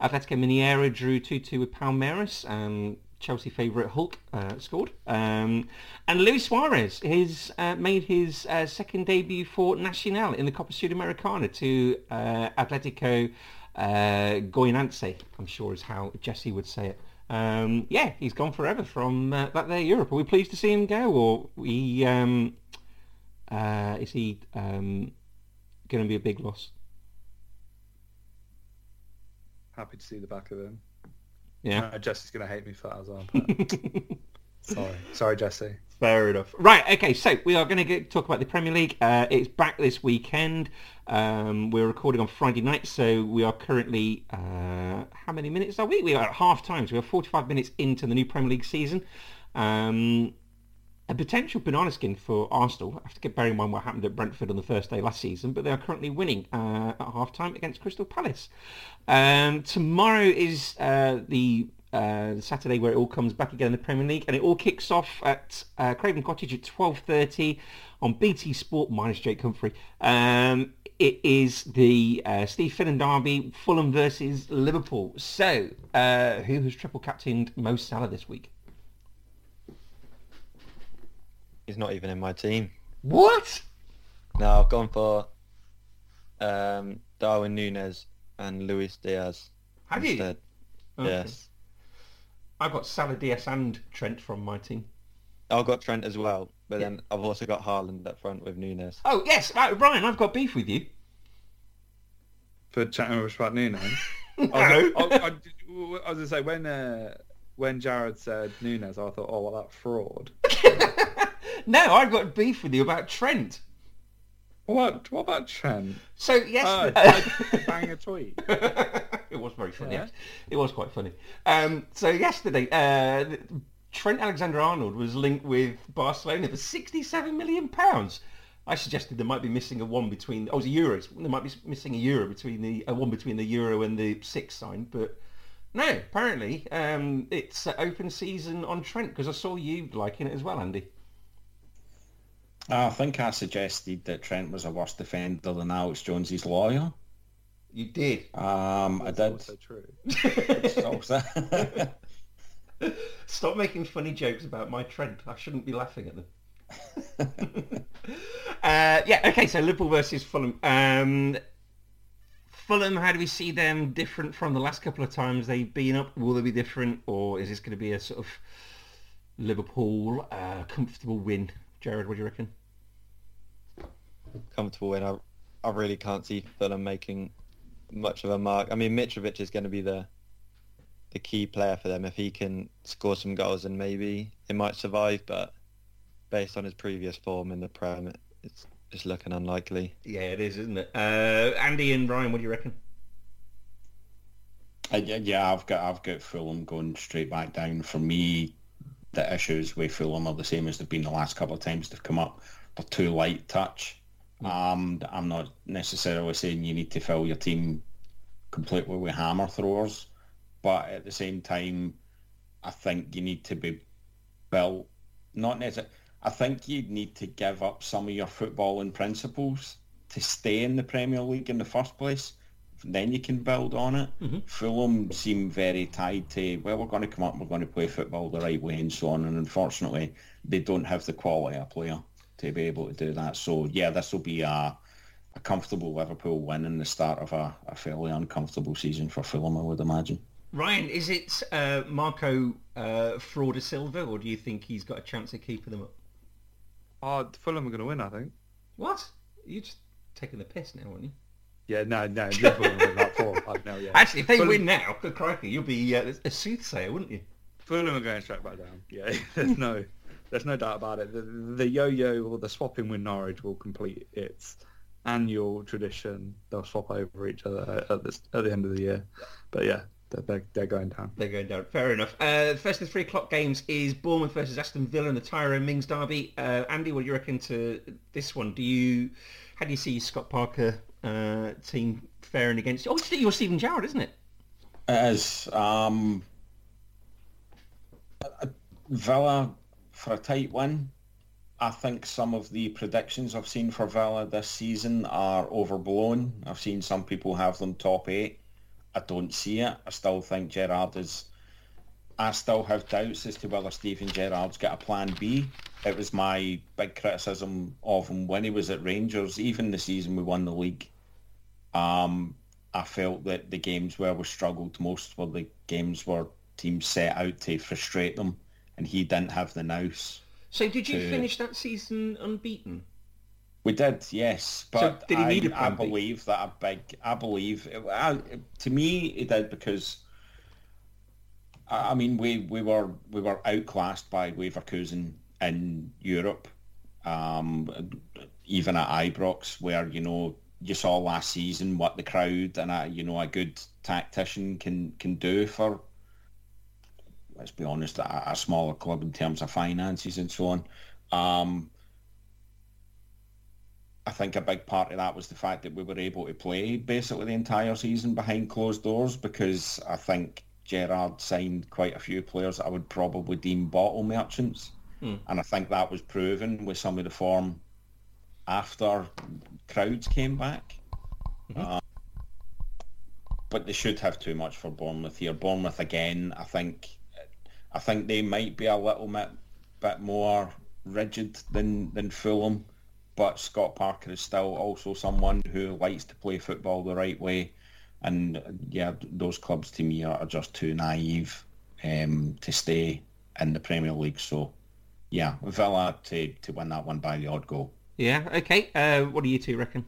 Atletico Mineiro drew 2-2 with Palmeiras. Um, Chelsea favourite Hulk uh, scored. Um, and Luis Suarez has uh, made his uh, second debut for Nacional in the Copa Sudamericana to uh, Atletico uh, Goianiense, I'm sure is how Jesse would say it. Um, yeah, he's gone forever from uh, that there Europe. Are we pleased to see him go, or we um, uh, is he um, going to be a big loss? Happy to see the back of him. Yeah, uh, Jesse's going to hate me for that as well. But... sorry, sorry, Jesse. Fair enough. Right, okay, so we are going to talk about the Premier League. Uh, it's back this weekend. Um, we're recording on Friday night, so we are currently, uh, how many minutes are we? We are at half time, so we're 45 minutes into the new Premier League season. Um, a potential banana skin for Arsenal. I have to bear in mind what happened at Brentford on the first day last season, but they are currently winning uh, at half time against Crystal Palace. Um, tomorrow is uh, the uh, Saturday where it all comes back again in the Premier League, and it all kicks off at uh, Craven Cottage at 12.30 on BT Sport minus Jake Humphrey. Um, it is the uh, Steve Finnan derby, Fulham versus Liverpool. So, uh, who has triple captained Mo Salah this week? He's not even in my team. What? No, I've gone for um, Darwin Nunez and Luis Diaz. Have instead. you? Okay. Yes. I've got Salah Diaz and Trent from my team. I've got Trent as well, but yeah. then I've also got Haaland up front with Nunez. Oh yes, uh, Ryan, I've got beef with you. For chatting with about Nunez. no. I was, I, I, I was going to say when uh, when Jared said Nunez, I thought, oh, well, that fraud. no, I've got beef with you about Trent. What? What about Trent? So yes, uh, bang a tweet. it was very funny. Yeah. It was quite funny. Um, so yesterday, uh, Trent Alexander-Arnold was linked with Barcelona for 67 million pounds. I suggested there might be missing a one between. Oh, it was a euro. There might be missing a euro between the a one between the euro and the six sign, but no. Apparently, um, it's open season on Trent because I saw you liking it as well, Andy. I think I suggested that Trent was a worse defender than Alex Jones's lawyer. You did. Um, I did. Also true. It's also- Stop making funny jokes about my Trent. I shouldn't be laughing at them. uh, yeah, okay, so Liverpool versus Fulham. Um, Fulham, how do we see them different from the last couple of times they've been up? Will they be different, or is this going to be a sort of Liverpool uh, comfortable win? Jared, what do you reckon? comfortable win. I, I really can't see Fulham making much of a mark. I mean, Mitrovic is going to be the the key player for them. If he can score some goals, then maybe it might survive. But based on his previous form in the Prem, it- it's it's looking unlikely. Yeah, it is, isn't it? Uh, Andy and Ryan, what do you reckon? Uh, yeah, yeah, I've got I've got Fulham going straight back down. For me, the issues with Fulham are the same as they've been the last couple of times they've come up. They're too light touch. Um, I'm not necessarily saying you need to fill your team completely with hammer throwers, but at the same time, I think you need to be built. Not necessarily. I think you need to give up some of your footballing principles to stay in the Premier League in the first place. Then you can build on it. Fulham seem very tied to, well, we're going to come up, we're going to play football the right way and so on. And unfortunately, they don't have the quality of player to be able to do that. So, yeah, this will be a, a comfortable Liverpool win and the start of a, a fairly uncomfortable season for Fulham, I would imagine. Ryan, is it uh, Marco uh, Frauda Silva, or do you think he's got a chance of keeping them up? Oh, Fulham are going to win, I think. What? You're just taking the piss now, aren't you? Yeah, no, no, Liverpool win like four or five now, yeah. Actually, if they Fulham- win now, good crikey, you'll be uh, a soothsayer, wouldn't you? Fulham are going straight back down. Yeah, there's no, there's no doubt about it. The, the yo-yo or the swapping with Norwich will complete its annual tradition. They'll swap over each other at the at the end of the year. But yeah, they're they're, they're going down. They're going down. Fair enough. Uh, the first of the three o'clock games is Bournemouth versus Aston Villa in the Tyrone Mings derby. Uh, Andy, what do you reckon to this one? Do you, how do you see Scott Parker uh, team faring against? you. Oh, it's your Steven Gerrard, isn't it? It is. Um, Villa for a tight win. I think some of the predictions I've seen for Villa this season are overblown. I've seen some people have them top eight. I don't see it. I still think Gerrard is. I still have doubts as to whether Steven Gerrard's got a plan B. It was my big criticism of him when he was at Rangers, even the season we won the league. Um, I felt that the games where we struggled most were the games where teams set out to frustrate them, and he didn't have the nous. So did you To- finish that season unbeaten? We did, yes, but did he I, need a I believe that a big. I believe I, to me it did because. I I mean, we, we were we were outclassed by Leverkusen in Europe, um, even at Ibrox, where you know you saw last season what the crowd and a you know a good tactician can can do for. Let's be honest, a, a smaller club in terms of finances and so on. Um, I think a big part of that was the fact that we were able to play basically the entire season behind closed doors because I think Gerrard signed quite a few players that I would probably deem bottle merchants. Hmm. And I think that was proven with some of the form after crowds came back. Uh, but they should have too much for Bournemouth here. Bournemouth again, I think I think they might be a little bit bit more rigid than, than Fulham but Scott Parker is still also someone who likes to play football the right way. And yeah, those clubs to me are, are just too naive um, to stay in the Premier League. So yeah, Villa to, to win that one by the odd goal. Yeah. Okay. Uh, what do you two reckon?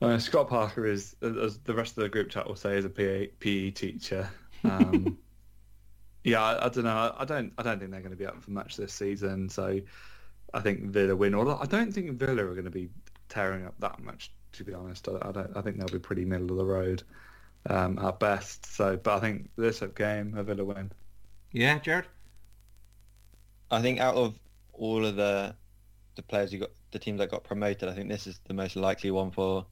Uh, Scott Parker is, as the rest of the group chat will say, is a PE, PE teacher. Um, yeah, I, I don't know. I don't. I don't think they're going to be up for much this season. So I think Villa win. Although I don't think Villa are going to be tearing up that much. To be honest, I, I don't. I think they'll be pretty middle of the road um, at best. So, but I think this game a Villa win. Yeah, Jared. I think out of all of the the players who got the teams that got promoted, I think this is the most likely one for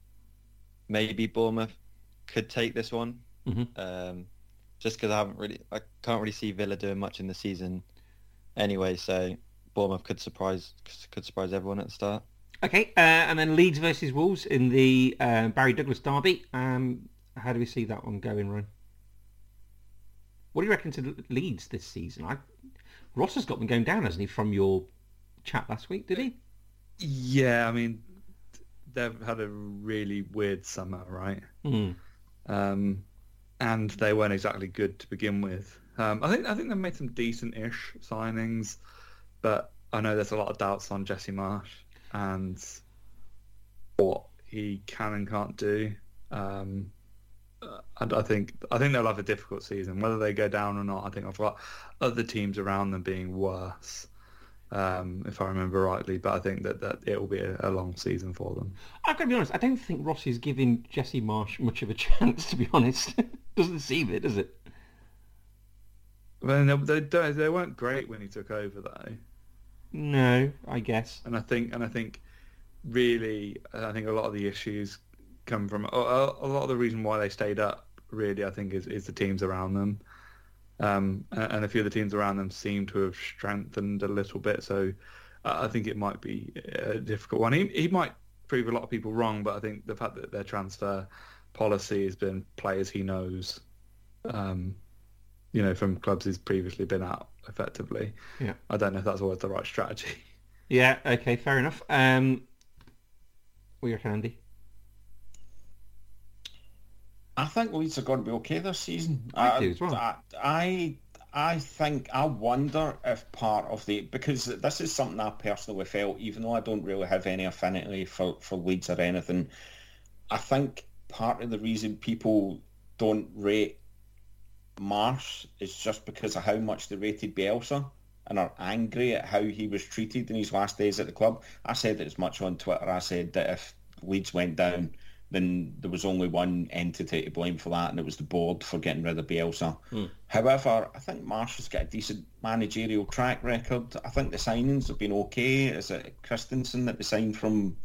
maybe Bournemouth could take this one. Mhm. Um, just because I haven't really, I can't really see Villa doing much in the season anyway. So Bournemouth could surprise could surprise everyone at the start. Okay, uh, and then Leeds versus Wolves in the uh, Barry Douglas derby. Um, how do we see that one going, Ryan? What do you reckon to Leeds this season? I, Ross has got them going down, hasn't he, from your chat last week, did he? Yeah, I mean, they've had a really weird summer, right? Hmm. Um, and they weren't exactly good to begin with. Um, I think I think they've made some decent-ish signings, but I know there's a lot of doubts on Jesse Marsch and what he can and can't do. Um, and I think I think they'll have a difficult season. Whether they go down or not, I think I've got other teams around them being worse, um, if I remember rightly. But I think that, that it will be a, a long season for them. I've got to be honest, I don't think Ross is giving Jesse Marsch much of a chance, to be honest. Doesn't seem it, does it? Well, they, they don't- they weren't great when he took over though. No, I guess. and I think and I think really I think a lot of the issues come from a, a a lot of the reason why they stayed up really I think is, is the teams around them um, and, a few of the teams around them seem to have strengthened a little bit so I think it might be a difficult one he, he might prove a lot of people wrong but I think the fact that their transfer policy has been players he knows um, you know from clubs he's previously been at effectively Yeah. I don't know if that's always the right strategy Yeah, okay, fair enough. Um, what do you reckon, Andy? I think Leeds are going to be okay this season. I as well. I, I, I think I wonder if part of the because this is something I personally felt, even though I don't really have any affinity for for Leeds or anything. I think part of the reason people don't rate Marsch is just because of how much they rated Bielsa and are angry at how he was treated in his last days at the club. I said it as much on Twitter. I said that if Leeds went down, then there was only one entity to blame for that, and it was the board for getting rid of Bielsa. However, I think Marsch has got a decent managerial track record. I think the signings have been okay. Is it Kristensen that they signed from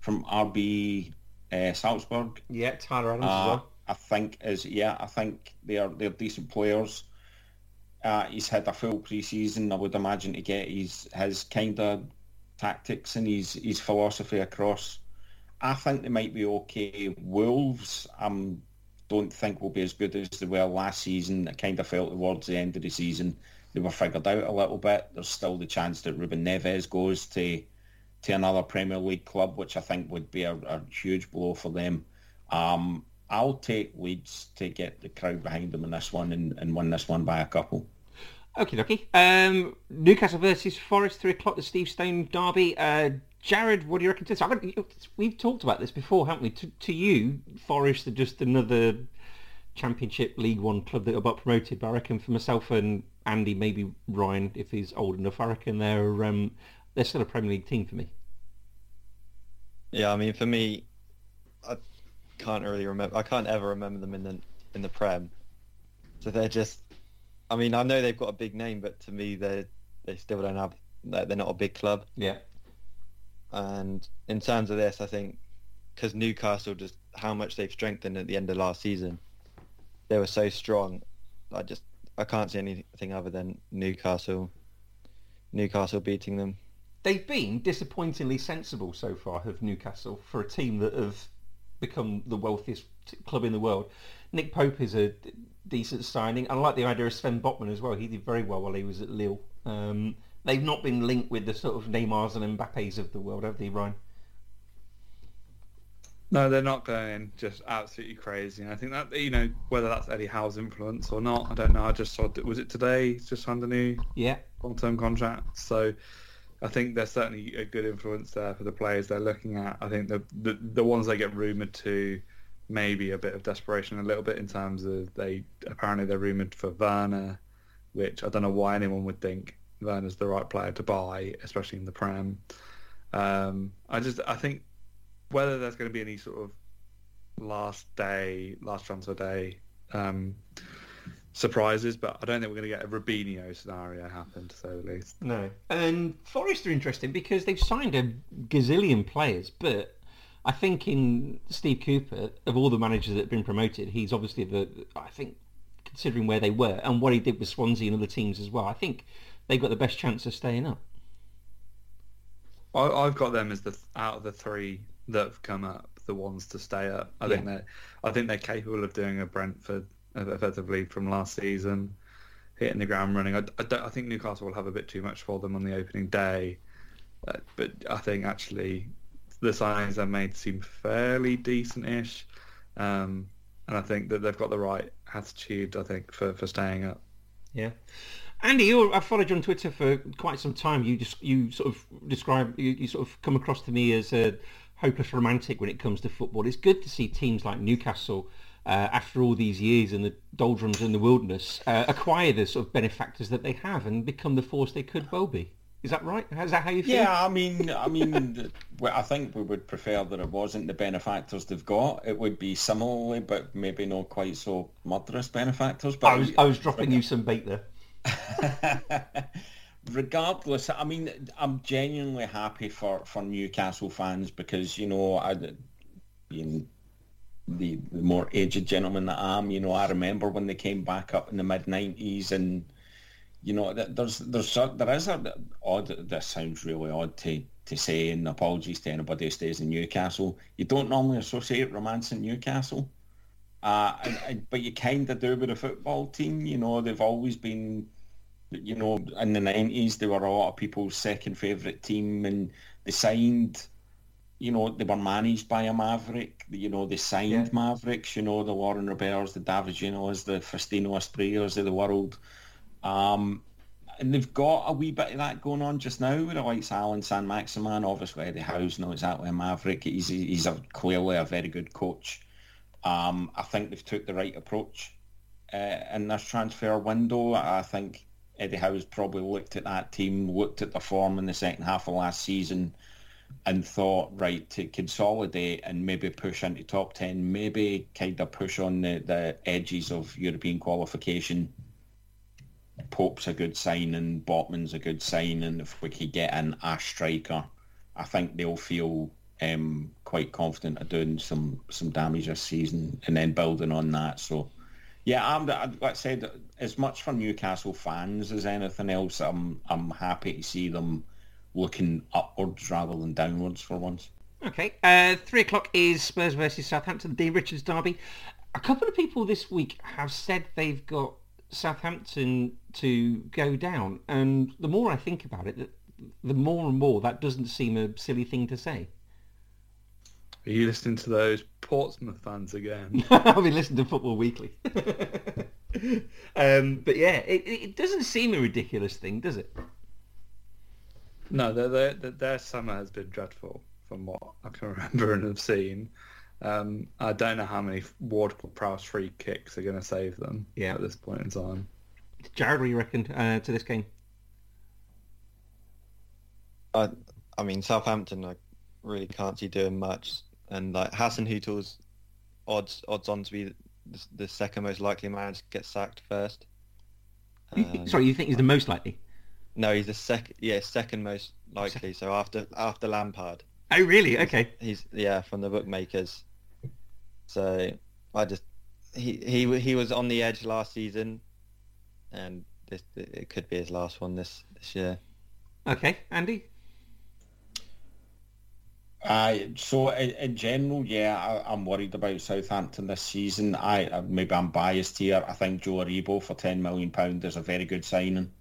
from RB uh, Salzburg? Yeah, Tyler Adams as Uh, well. I think is yeah. I think they are they're decent players. Uh, he's had a full pre-season. I would imagine to get his his kind of tactics and his his philosophy across. I think they might be okay. Wolves, um, don't think will be as good as they were last season. I kind of felt towards the end of the season they were figured out a little bit. There's still the chance that Ruben Neves goes to to another Premier League club, which I think would be a, a huge blow for them. Um, I'll take Leeds to get the crowd behind them in this one and, and win this one by a couple. Okay, dokie. Um, Newcastle versus Forest, three o'clock. The Steve Stone derby. Uh, Jared, what do you reckon to this? I've we've talked about this before, haven't we? To, to you, Forest are just another Championship League One club that got promoted. But I reckon for myself and Andy, maybe Ryan, if he's old enough, I reckon they're um, they're still a Premier League team for me. Yeah, I mean, for me, I can't really remember. I can't ever remember them in the in the Prem. So they're just. I mean, I know they've got a big name, but to me, they they still don't have. They're not a big club. Yeah. And in terms of this, I think because Newcastle just how much they've strengthened at the end of last season, they were so strong. I just I can't see anything other than Newcastle. Newcastle beating them. They've been disappointingly sensible so far, have Newcastle, for a team that have become the wealthiest club in the world. Nick Pope is a decent signing. I like the idea of Sven Botman as well. He did very well while he was at Lille. Um, they've not been linked with the sort of Neymars and Mbappes of the world, have they, Ryan? No, they're not going just absolutely crazy. And I think that you know whether that's Eddie Howe's influence or not, I don't know. I just saw was it today? He's just signed a new Yeah. long-term contract, so I think there's certainly a good influence there for the players they're looking at. I think the the, the ones they get rumored to, maybe a bit of desperation, a little bit in terms of they apparently they're rumored for Werner, which I don't know why anyone would think Werner's the right player to buy, especially in the Prem. Um, I just I think whether there's going to be any sort of last day, last transfer day um, surprises, but I don't think we're going to get a Robinho scenario happen, to say the least. No. And Forest are interesting because they've signed a gazillion players, but I think in Steve Cooper, of all the managers that have been promoted, he's obviously the, I think, considering where they were and what he did with Swansea and other teams as well, I think they've got the best chance of staying up. I, I've got them as the out of the three that have come up, the ones to stay up. I think Yeah. that I think they're capable of doing a Brentford effectively from last season, hitting the ground running. I, I, I think Newcastle will have a bit too much for them on the opening day, uh, but I think actually the signings they've made seem fairly decent-ish, um, and I think that they've got the right attitude. I think for, for staying up. Yeah. Andy, you I've followed you on Twitter for quite some time. You just you sort of describe you, you sort of come across to me as a hopeless romantic when it comes to football. It's good to see teams like Newcastle, uh, after all these years in the doldrums and the wilderness, uh, acquire the sort of benefactors that they have and become the force they could well be. Is that right? Is that how you feel? Yeah, I mean, I mean, I think we would prefer that it wasn't the benefactors they've got. It would be similarly, but maybe not quite so murderous benefactors. But I was I was dropping you some bait there. regardless, I mean, I'm genuinely happy for, for Newcastle fans because, you know, I, being the, the more aged gentleman that I am, you know, I remember when they came back up in the mid-90s and, you know, there's there's there is a odd, this sounds really odd to, to say, and apologies to anybody who stays in Newcastle. You don't normally associate romance in Newcastle. Uh, and, and, but you kind of do with a football team. You know, they've always been, you know, in the 90s, they were a lot of people's second favourite team and they signed, you know, they were managed by a Maverick. You know, they signed Yeah. Mavericks, you know, the Laurent Roberts, the David Ginolas, the Faustino Asprillas of the world. Um, and they've got a wee bit of that going on just now with the likes of Allan Saint-Maximin. Obviously, Eddie Howe's not exactly a Maverick. He's, he's a, clearly a very good coach. Um, I think they've took the right approach uh, in this transfer window. I think Eddie Howe's probably looked at that team, looked at the form in the second half of last season and thought, right, to consolidate and maybe push into top 10, maybe kind of push on the, the edges of European qualification. Pope's a good sign and Botman's a good sign and if we could get an Ash striker, I think they'll feel um, quite confident of doing some some damage this season and then building on that. So, yeah, I'm like I said, as much for Newcastle fans as anything else, I'm I'm happy to see them looking upwards rather than downwards for once. Okay. Uh, three o'clock is Spurs versus Southampton, the Richards derby. A couple of people this week have said they've got Southampton to go down, and the more I think about it, the, the more and more that doesn't seem a silly thing to say. Are you listening to those Portsmouth fans again? I've been listening to Football Weekly. um, but yeah, it, it doesn't seem a ridiculous thing, does it? No, their, their, their- their summer has been dreadful from what I can remember and have seen. Um, I don't know how many Ward Prowse free kicks are going to save them Yeah. at this point in time. Jared, what do you reckon uh, to this game? I, I mean, Southampton, I really can't see doing much. And like Hasenhüttl's odds odds on to be the, the second most likely man to get sacked first. You think- Um, Sorry, you think he's the most likely? No, he's the second. Yeah, second most likely. So after after Lampard, Oh, really? Okay. he's yeah from the bookmakers. So I just he he he was on the edge last season, and this it could be his last one this this year. Okay, Andy? Uh, so in, in general, yeah, I, I'm worried about Southampton this season. I uh, maybe I'm biased here. I think Joe Aribo for ten million pound is a very good signing.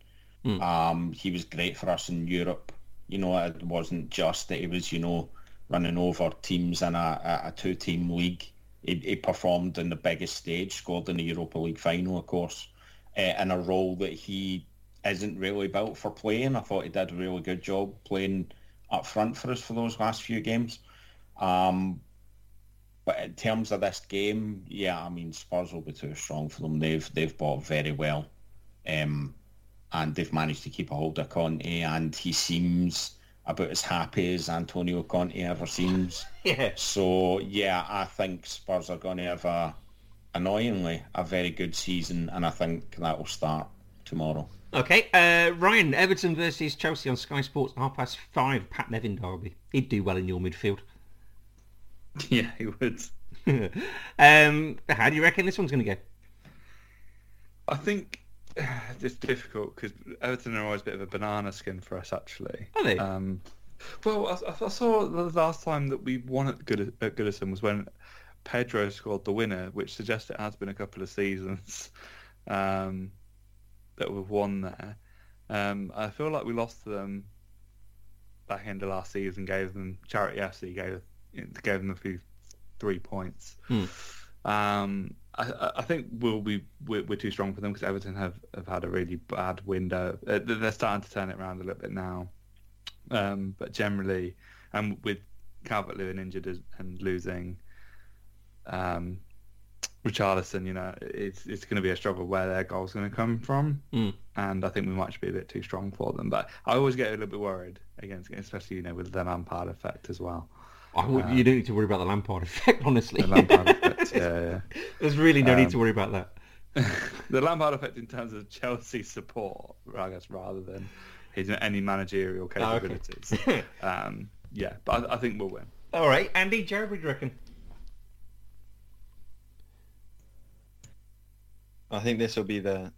Mm. Um, he was great for us in Europe. You know, it wasn't just that he was, you know, running over teams in a, a, a two-team league. He, he performed in the biggest stage, scored in the Europa League final, of course, uh, in a role that he isn't really built for playing. I thought he did a really good job playing up front for us for those last few games. Um, but in terms of this game, yeah, I mean Spurs will be too strong for them. They've they've bought very well, um, and they've managed to keep a hold of Conte, and he seems about as happy as Antonio Conte ever seems. Yeah. So yeah, I think Spurs are going to have a annoyingly, a very good season, and I think that will start tomorrow. Okay, uh, Ryan, Everton versus Chelsea on Sky Sports, half past five, Pat Nevin derby. He'd do well in your midfield. Yeah, he would. um, how do you reckon this one's going to go? I think it's difficult because Everton are always a bit of a banana skin for us, actually. Are they? Um, well, I, I, saw the last time that we won at, Good, at Goodison was when Pedro scored the winner, which suggests it has been a couple of seasons um, that we've won there. Um, I feel like we lost to them back end of last season, gave them charity FC gave gave them a few three points. Hmm. Um, I, I, think we'll be we're, we're, too strong for them because Everton have, have had a really bad window. Uh, they're starting to turn it around a little bit now, um, but generally, and with Calvert Lewin injured and losing um, Richarlison, you know, it's it's going to be a struggle where their goal's going to come from, mm. and I think we might be a bit too strong for them. But I always get a little bit worried against, especially you know, with the Lampard effect as well. Would, um, you don't need to worry about the Lampard effect, honestly. The Lampard effect, yeah, yeah. There's really no um, need to worry about that. the Lampard effect in terms of Chelsea support, I guess, rather than his any managerial capabilities. Oh, okay. um, yeah, but I, I, think we'll win. All right, Andy, Jared, what do you reckon? I think this will be the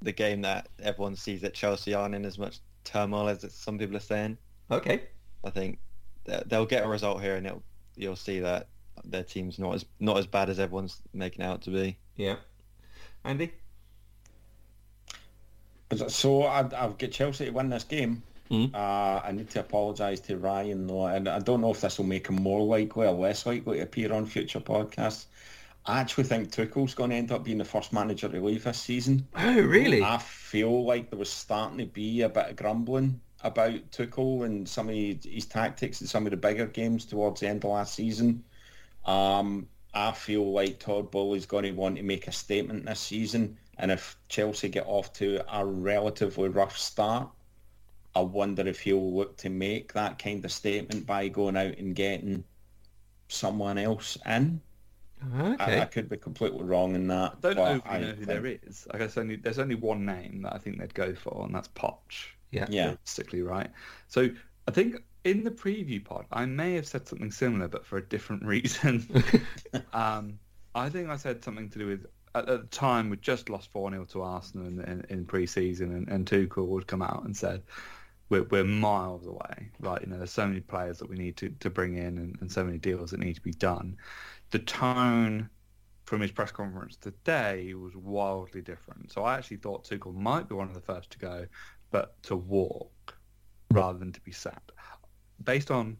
the game that everyone sees that Chelsea aren't in as much turmoil as some people are saying. Okay. I think they'll get a result here, and you'll see that their team's not as not as bad as everyone's making out to be. Yeah, Andy. So I'd, I've got Chelsea to win this game. Mm. Uh, I need to apologise to Ryan though, and I don't know if this will make him more likely or less likely to appear on future podcasts. I actually think Tuchel's going to end up being the first manager to leave this season. Oh, really? I feel like there was starting to be a bit of grumbling about Tuchel and some of his tactics in some of the bigger games towards the end of last season. Um, I feel like Todd Boehly's going to want to make a statement this season, and if Chelsea get off to a relatively rough start, I wonder if he'll look to make that kind of statement by going out and getting someone else in. Okay. I, I, could be completely wrong in that. I don't know, I know who think... there is. I guess only there's only one name that I think they'd go for, and that's Poch. Yeah. Yeah. Realistically, right. So I think in the preview pod, I may have said something similar, but for a different reason. um, I think I said something to do with at, at the time we'd just lost four 0 to Arsenal in, in, in pre-season, and, and Tuchel would come out and said. We're, we're miles away, right? You know, there's so many players that we need to, to bring in and, and so many deals that need to be done the tone from his press conference today was wildly different. So I actually thought Tuchel might be one of the first to go, but to walk rather than to be sacked. Based on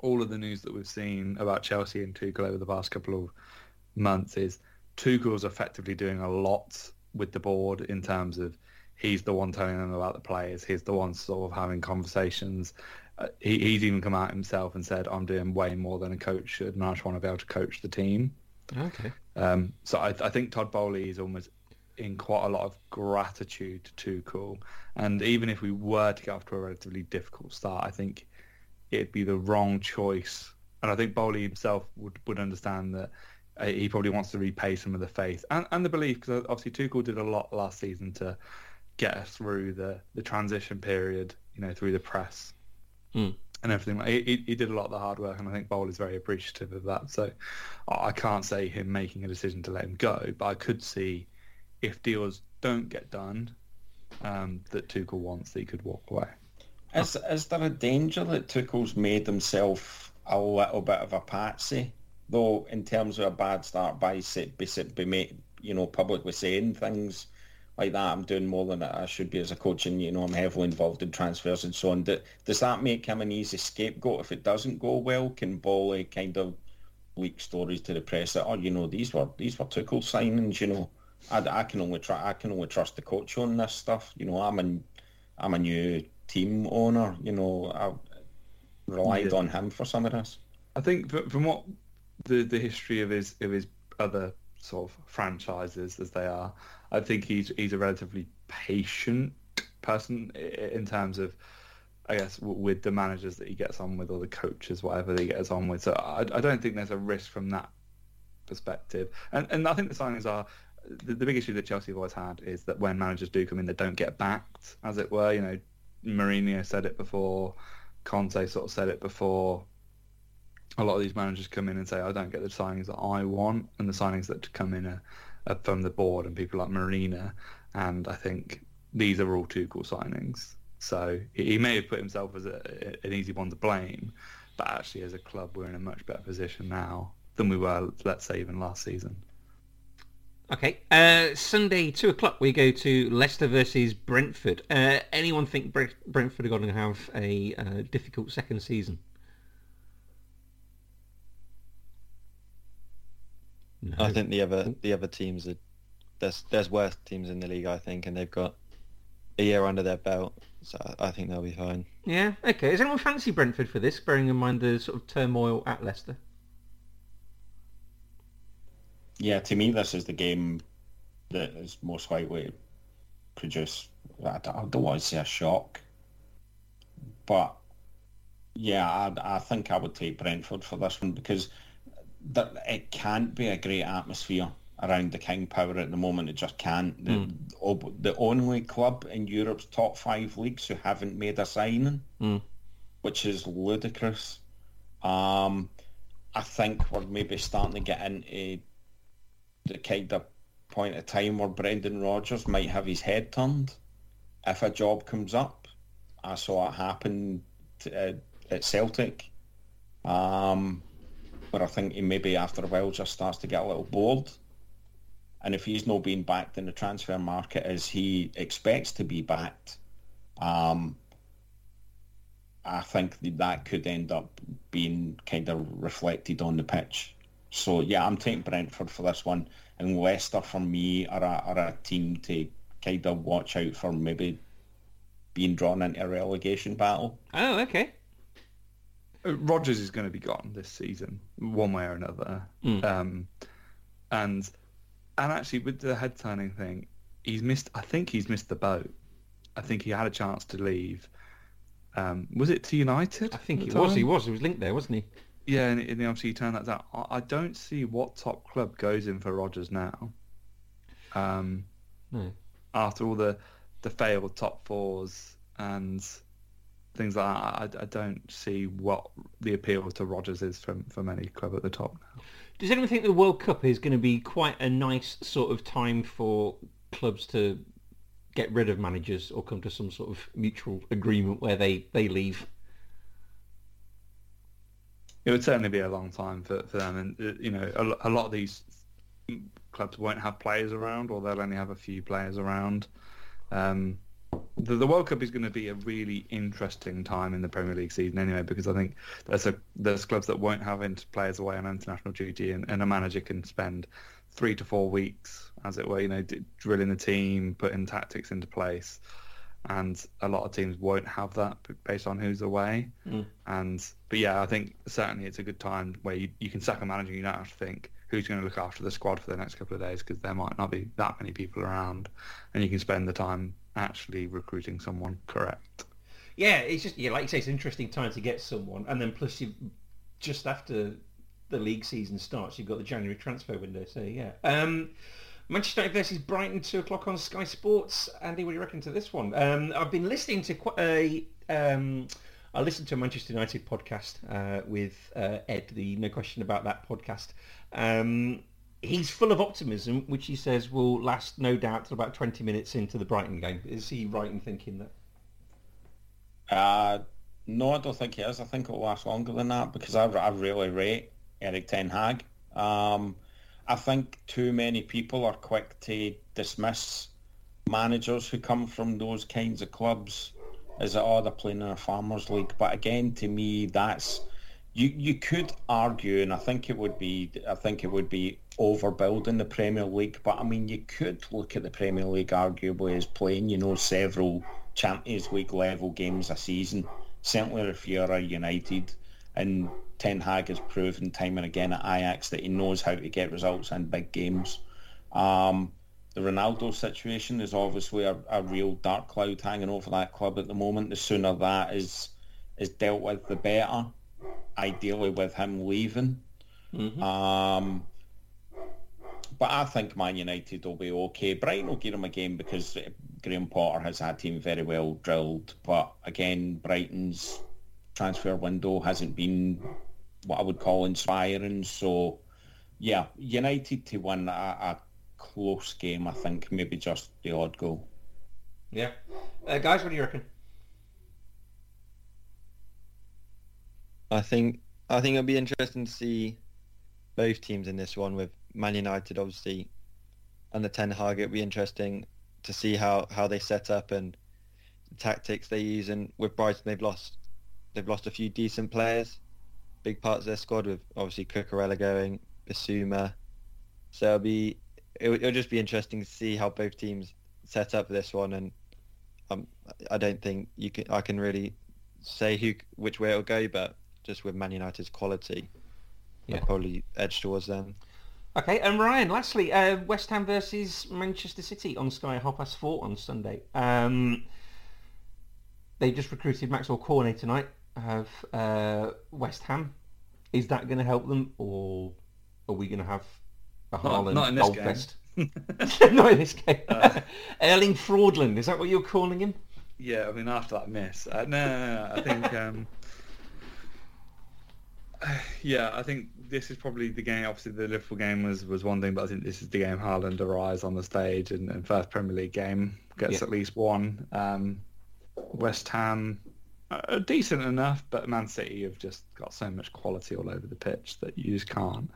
all of the news that we've seen about Chelsea and Tuchel over the past couple of months, is Tuchel's effectively doing a lot with the board in terms of he's the one telling them about the players. He's the one sort of having conversations he, he's even come out himself and said, "I'm doing way more than a coach should, and I just want to be able to coach the team." Okay. Um, so I, I, think Todd Boehly is almost in quite a lot of gratitude to Tuchel, and even if we were to get off to a relatively difficult start, I think it'd be the wrong choice. And I think Boehly himself would, would understand that uh, he probably wants to repay some of the faith and, and the belief, because obviously Tuchel did a lot last season to get us through the, the transition period, you know, through the press mm. and everything. He, he, did a lot of the hard work, and I think Boehly is very appreciative of that. So I can't say him making a decision to let him go, but I could see if deals don't get done, um, that Tuchel wants that he could walk away. Is, is there a danger that Tuchel's made himself a little bit of a patsy, though, in terms of a bad start by, by, by you know, publicly saying things like that. I'm doing more than I should be as a coach, and you know I'm heavily involved in transfers and so on. Does that make him an easy scapegoat if it doesn't go well? Can Boehly kind of leak stories to the press that oh you know these were these were Tuchel signings? You know, I, I can only try I can only trust the coach on this stuff. You know, I'm a I'm a new team owner. You know, I relied yeah. on him for some of this. I think from what the the history of his of his other sort of franchises as they are, I think he's he's a relatively patient person in terms of, I guess, with the managers that he gets on with or the coaches, whatever he gets on with. So I, I don't think there's a risk from that perspective. And and I think the signings are the, the big issue that Chelsea have always had is that when managers do come in, they don't get backed, as it were. You know, Mourinho said it before, Conte sort of said it before. A lot of these managers come in and say, "I don't get the signings that I want," and the signings that come in are, are from the board and people like Marina. And I think these are all Tuchel signings. So he may have put himself as a, an easy one to blame, but actually as a club we're in a much better position now than we were, let's say, even last season. Okay, uh, Sunday two o'clock we go to Leicester versus Brentford. Uh, anyone think Brentford are going to have a uh, difficult second season? No. I think the other the other teams are there's there's worse teams in the league I think, and they've got a year under their belt, so I think they'll be fine. Yeah, okay. Does anyone fancy Brentford for this, bearing in mind the sort of turmoil at Leicester? Yeah, to me, this is the game that is most likely to produce. I don't, I don't want to say a shock, but yeah, I, I think I would take Brentford for this one because that it can't be a great atmosphere around the King Power at the moment. It just can't. The, mm. the only club in Europe's top five leagues who haven't made a signing, mm. which is ludicrous. Um, I think we're maybe starting to get into the kind of point of time where Brendan Rodgers might have his head turned if a job comes up. I saw it happen to, uh, at Celtic, um, where I think he maybe after a while just starts to get a little bored. And if he's not being backed in the transfer market as he expects to be backed, um, I think that could end up being kind of reflected on the pitch. So yeah, I'm taking Brentford for this one, and Leicester for me are a, are a team to kind of watch out for maybe being drawn into a relegation battle. Oh, okay. Rodgers is going to be gone this season, one way or another. Mm. Um, and and actually with the head turning thing, he's missed. I think he's missed the boat. I think he had a chance to leave. Um, was it to United? I think he was. He was. He was linked there, wasn't he? Yeah, and, and obviously he turned that down. I, I don't see what top club goes in for Rodgers now. Um, no. After all the the failed top fours and things like that, I, I don't see what the appeal to Rodgers is from from any club at the top now. Does anyone think the World Cup is going to be quite a nice sort of time for clubs to get rid of managers or come to some sort of mutual agreement where they, they leave? It would certainly be a long time for, for them, and uh, you know a, a lot of these clubs won't have players around, or they'll only have a few players around. Um, the, the World Cup is going to be a really interesting time in the Premier League season anyway, because I think there's a there's clubs that won't have inter- players away on international duty, and, and a manager can spend three to four weeks, as it were, you know, d- drilling the team, putting tactics into place, and a lot of teams won't have that based on who's away. Mm. And but yeah, I think certainly it's a good time where you, you can sack a manager, you don't have to think who's going to look after the squad for the next couple of days because there might not be that many people around, and you can spend the time actually recruiting someone correct. Yeah, it's just yeah, like you say, it's an interesting time to get someone, and then plus you just after the league season starts, you've got the January transfer window. So yeah, um, Manchester United versus Brighton, two o'clock on Sky Sports. Andy, what do you reckon to this one? Um, I've been listening to quite a. Um, I listened to a Manchester United podcast uh, with uh, Ed, the No Question About That podcast. Um, he's full of optimism, which he says will last no doubt till about 20 minutes into the Brighton game. Is he right in thinking that? Uh, no, I don't think he is. I think it'll last longer than that because I, I really rate Erik Ten Hag. Um, I think too many people are quick to dismiss managers who come from those kinds of clubs as, oh, they're playing in a farmers league. But again, to me, that's you you could argue, and I think it would be I think it would be overbuilding the Premier League. But I mean, you could look at the Premier League arguably as playing, you know, several Champions League level games a season. Certainly, if you're a United, and Ten Hag has proven time and again at Ajax that he knows how to get results in big games. Um, the Ronaldo situation is obviously a, a real dark cloud hanging over that club at the moment. The sooner that is is dealt with, the better ideally with him leaving. Mm-hmm. Um, but I think Man United will be okay. Brighton will give them a game because Graham Potter has had team very well drilled. But again, Brighton's transfer window hasn't been what I would call inspiring. So, yeah, United to win a, a close game, I think, maybe just the odd goal. Yeah. Uh, guys, what do you reckon? I think I think it'll be interesting to see both teams in this one with Man United obviously and the Ten Hag. It'll be interesting to see how, how they set up and the tactics they use. And with Brighton, they've lost they've lost a few decent players, big parts of their squad with obviously Cucurella going, Bissouma. So it'll be it'll, it'll just be interesting to see how both teams set up this one. And um, I don't think you can I can really say who which way it'll go, but just with Man United's quality, yeah. I'll probably edge towards them. Okay, and Ryan, lastly, uh, West Ham versus Manchester City on Sky half past four on Sunday. Um, they just recruited Maxwell Cornet tonight of uh, West Ham. Is that going to help them, or are we going to have a Haaland not, not goal fest? not in this game. Uh, Erling Fraudland, is that what you're calling him? Yeah, I mean after that miss, uh, no, no, no, I think. Um, yeah, I think this is probably the game. Obviously, the Liverpool game was, was one thing, but I think this is the game Haaland arrives on the stage and, and first Premier League game gets yeah. at least one. Um, West Ham, uh, decent enough, but Man City have just got so much quality all over the pitch that you just can't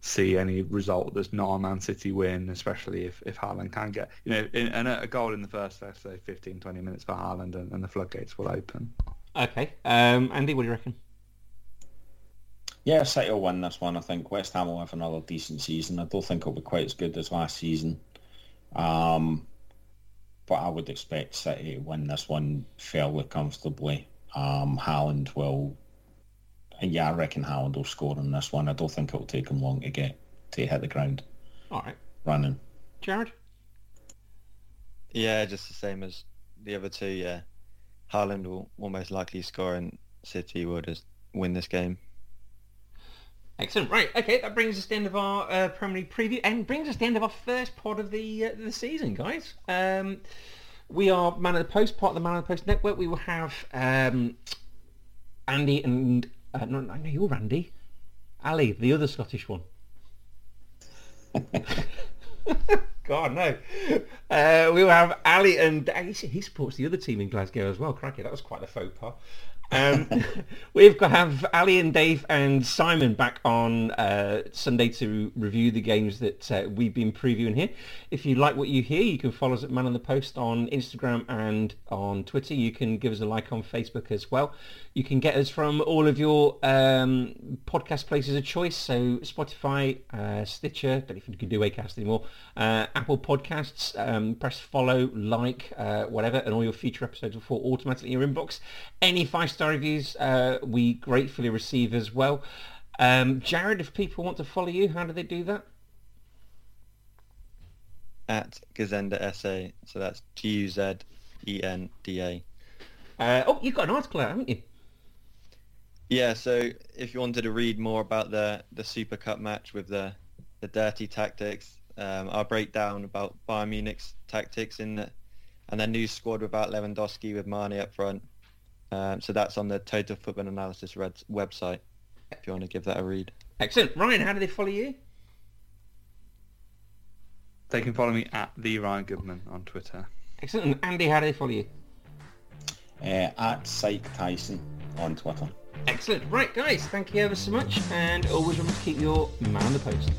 see any result that's not a Man City win, especially if, if Haaland can get, you know, in, and a goal in the first, let's say, 15, 20 minutes for Haaland and, and the floodgates will open. Okay. Um, Andy, what do you reckon? Yeah, City will win this one. I think West Ham will have another decent season. I don't think it'll be quite as good as last season, um, but I would expect City to win this one fairly comfortably. Um, Haaland will, yeah, I reckon Haaland will score in this one. I don't think it'll take him long to get to hit the ground. All right, running. Jared. Yeah, just the same as the other two. Yeah, Haaland will, will most likely score, and City will just win this game. Excellent. Right. Okay. That brings us to the end of our uh, Premier League preview and brings us to the end of our first pod of the uh, the season, guys. Um, we are Man on the Post, part of the Man on the Post network. We will have um, Andy and uh, no, no, you're Andy. Ali, the other Scottish one. God no. Uh, we will have Ali and he supports the other team in Glasgow as well. Cracky, that was quite a faux pas. Um, we've got to have Ali and Dave and Simon back on uh, Sunday to review the games that uh, we've been previewing here. If you like what you hear, you can follow us at Man on the Post on Instagram and on Twitter. You can give us a like on Facebook as well. You can get us from all of your um, podcast places of choice, so Spotify, uh, Stitcher, don't know if you can do Acast anymore, uh, Apple Podcasts. Um, press follow, like, uh, whatever, and all your future episodes will fall automatically in your inbox. Any five star reviews uh, we gratefully receive as well. Um, Jared, if people want to follow you, how do they do that? At Guzenda SA, so that's G-U-Z-E-N-D-A. Uh, oh, you've got an article out, haven't you? Yeah, so if you wanted to read more about the, the Super Cup match with the, the dirty tactics, um, I'll break down about Bayern Munich's tactics in the, and their new squad without Lewandowski with Mane up front. Um, so that's on the Total Football Analysis Reds website if you want to give that a read. Excellent. Ryan, how do they follow you? They can follow me at the Ryan Goodman on Twitter. Excellent. And Andy, how do they follow you? Uh, at Psych Tyson on Twitter. Excellent. Right, guys, thank you ever so much. And always remember to keep your man on the post.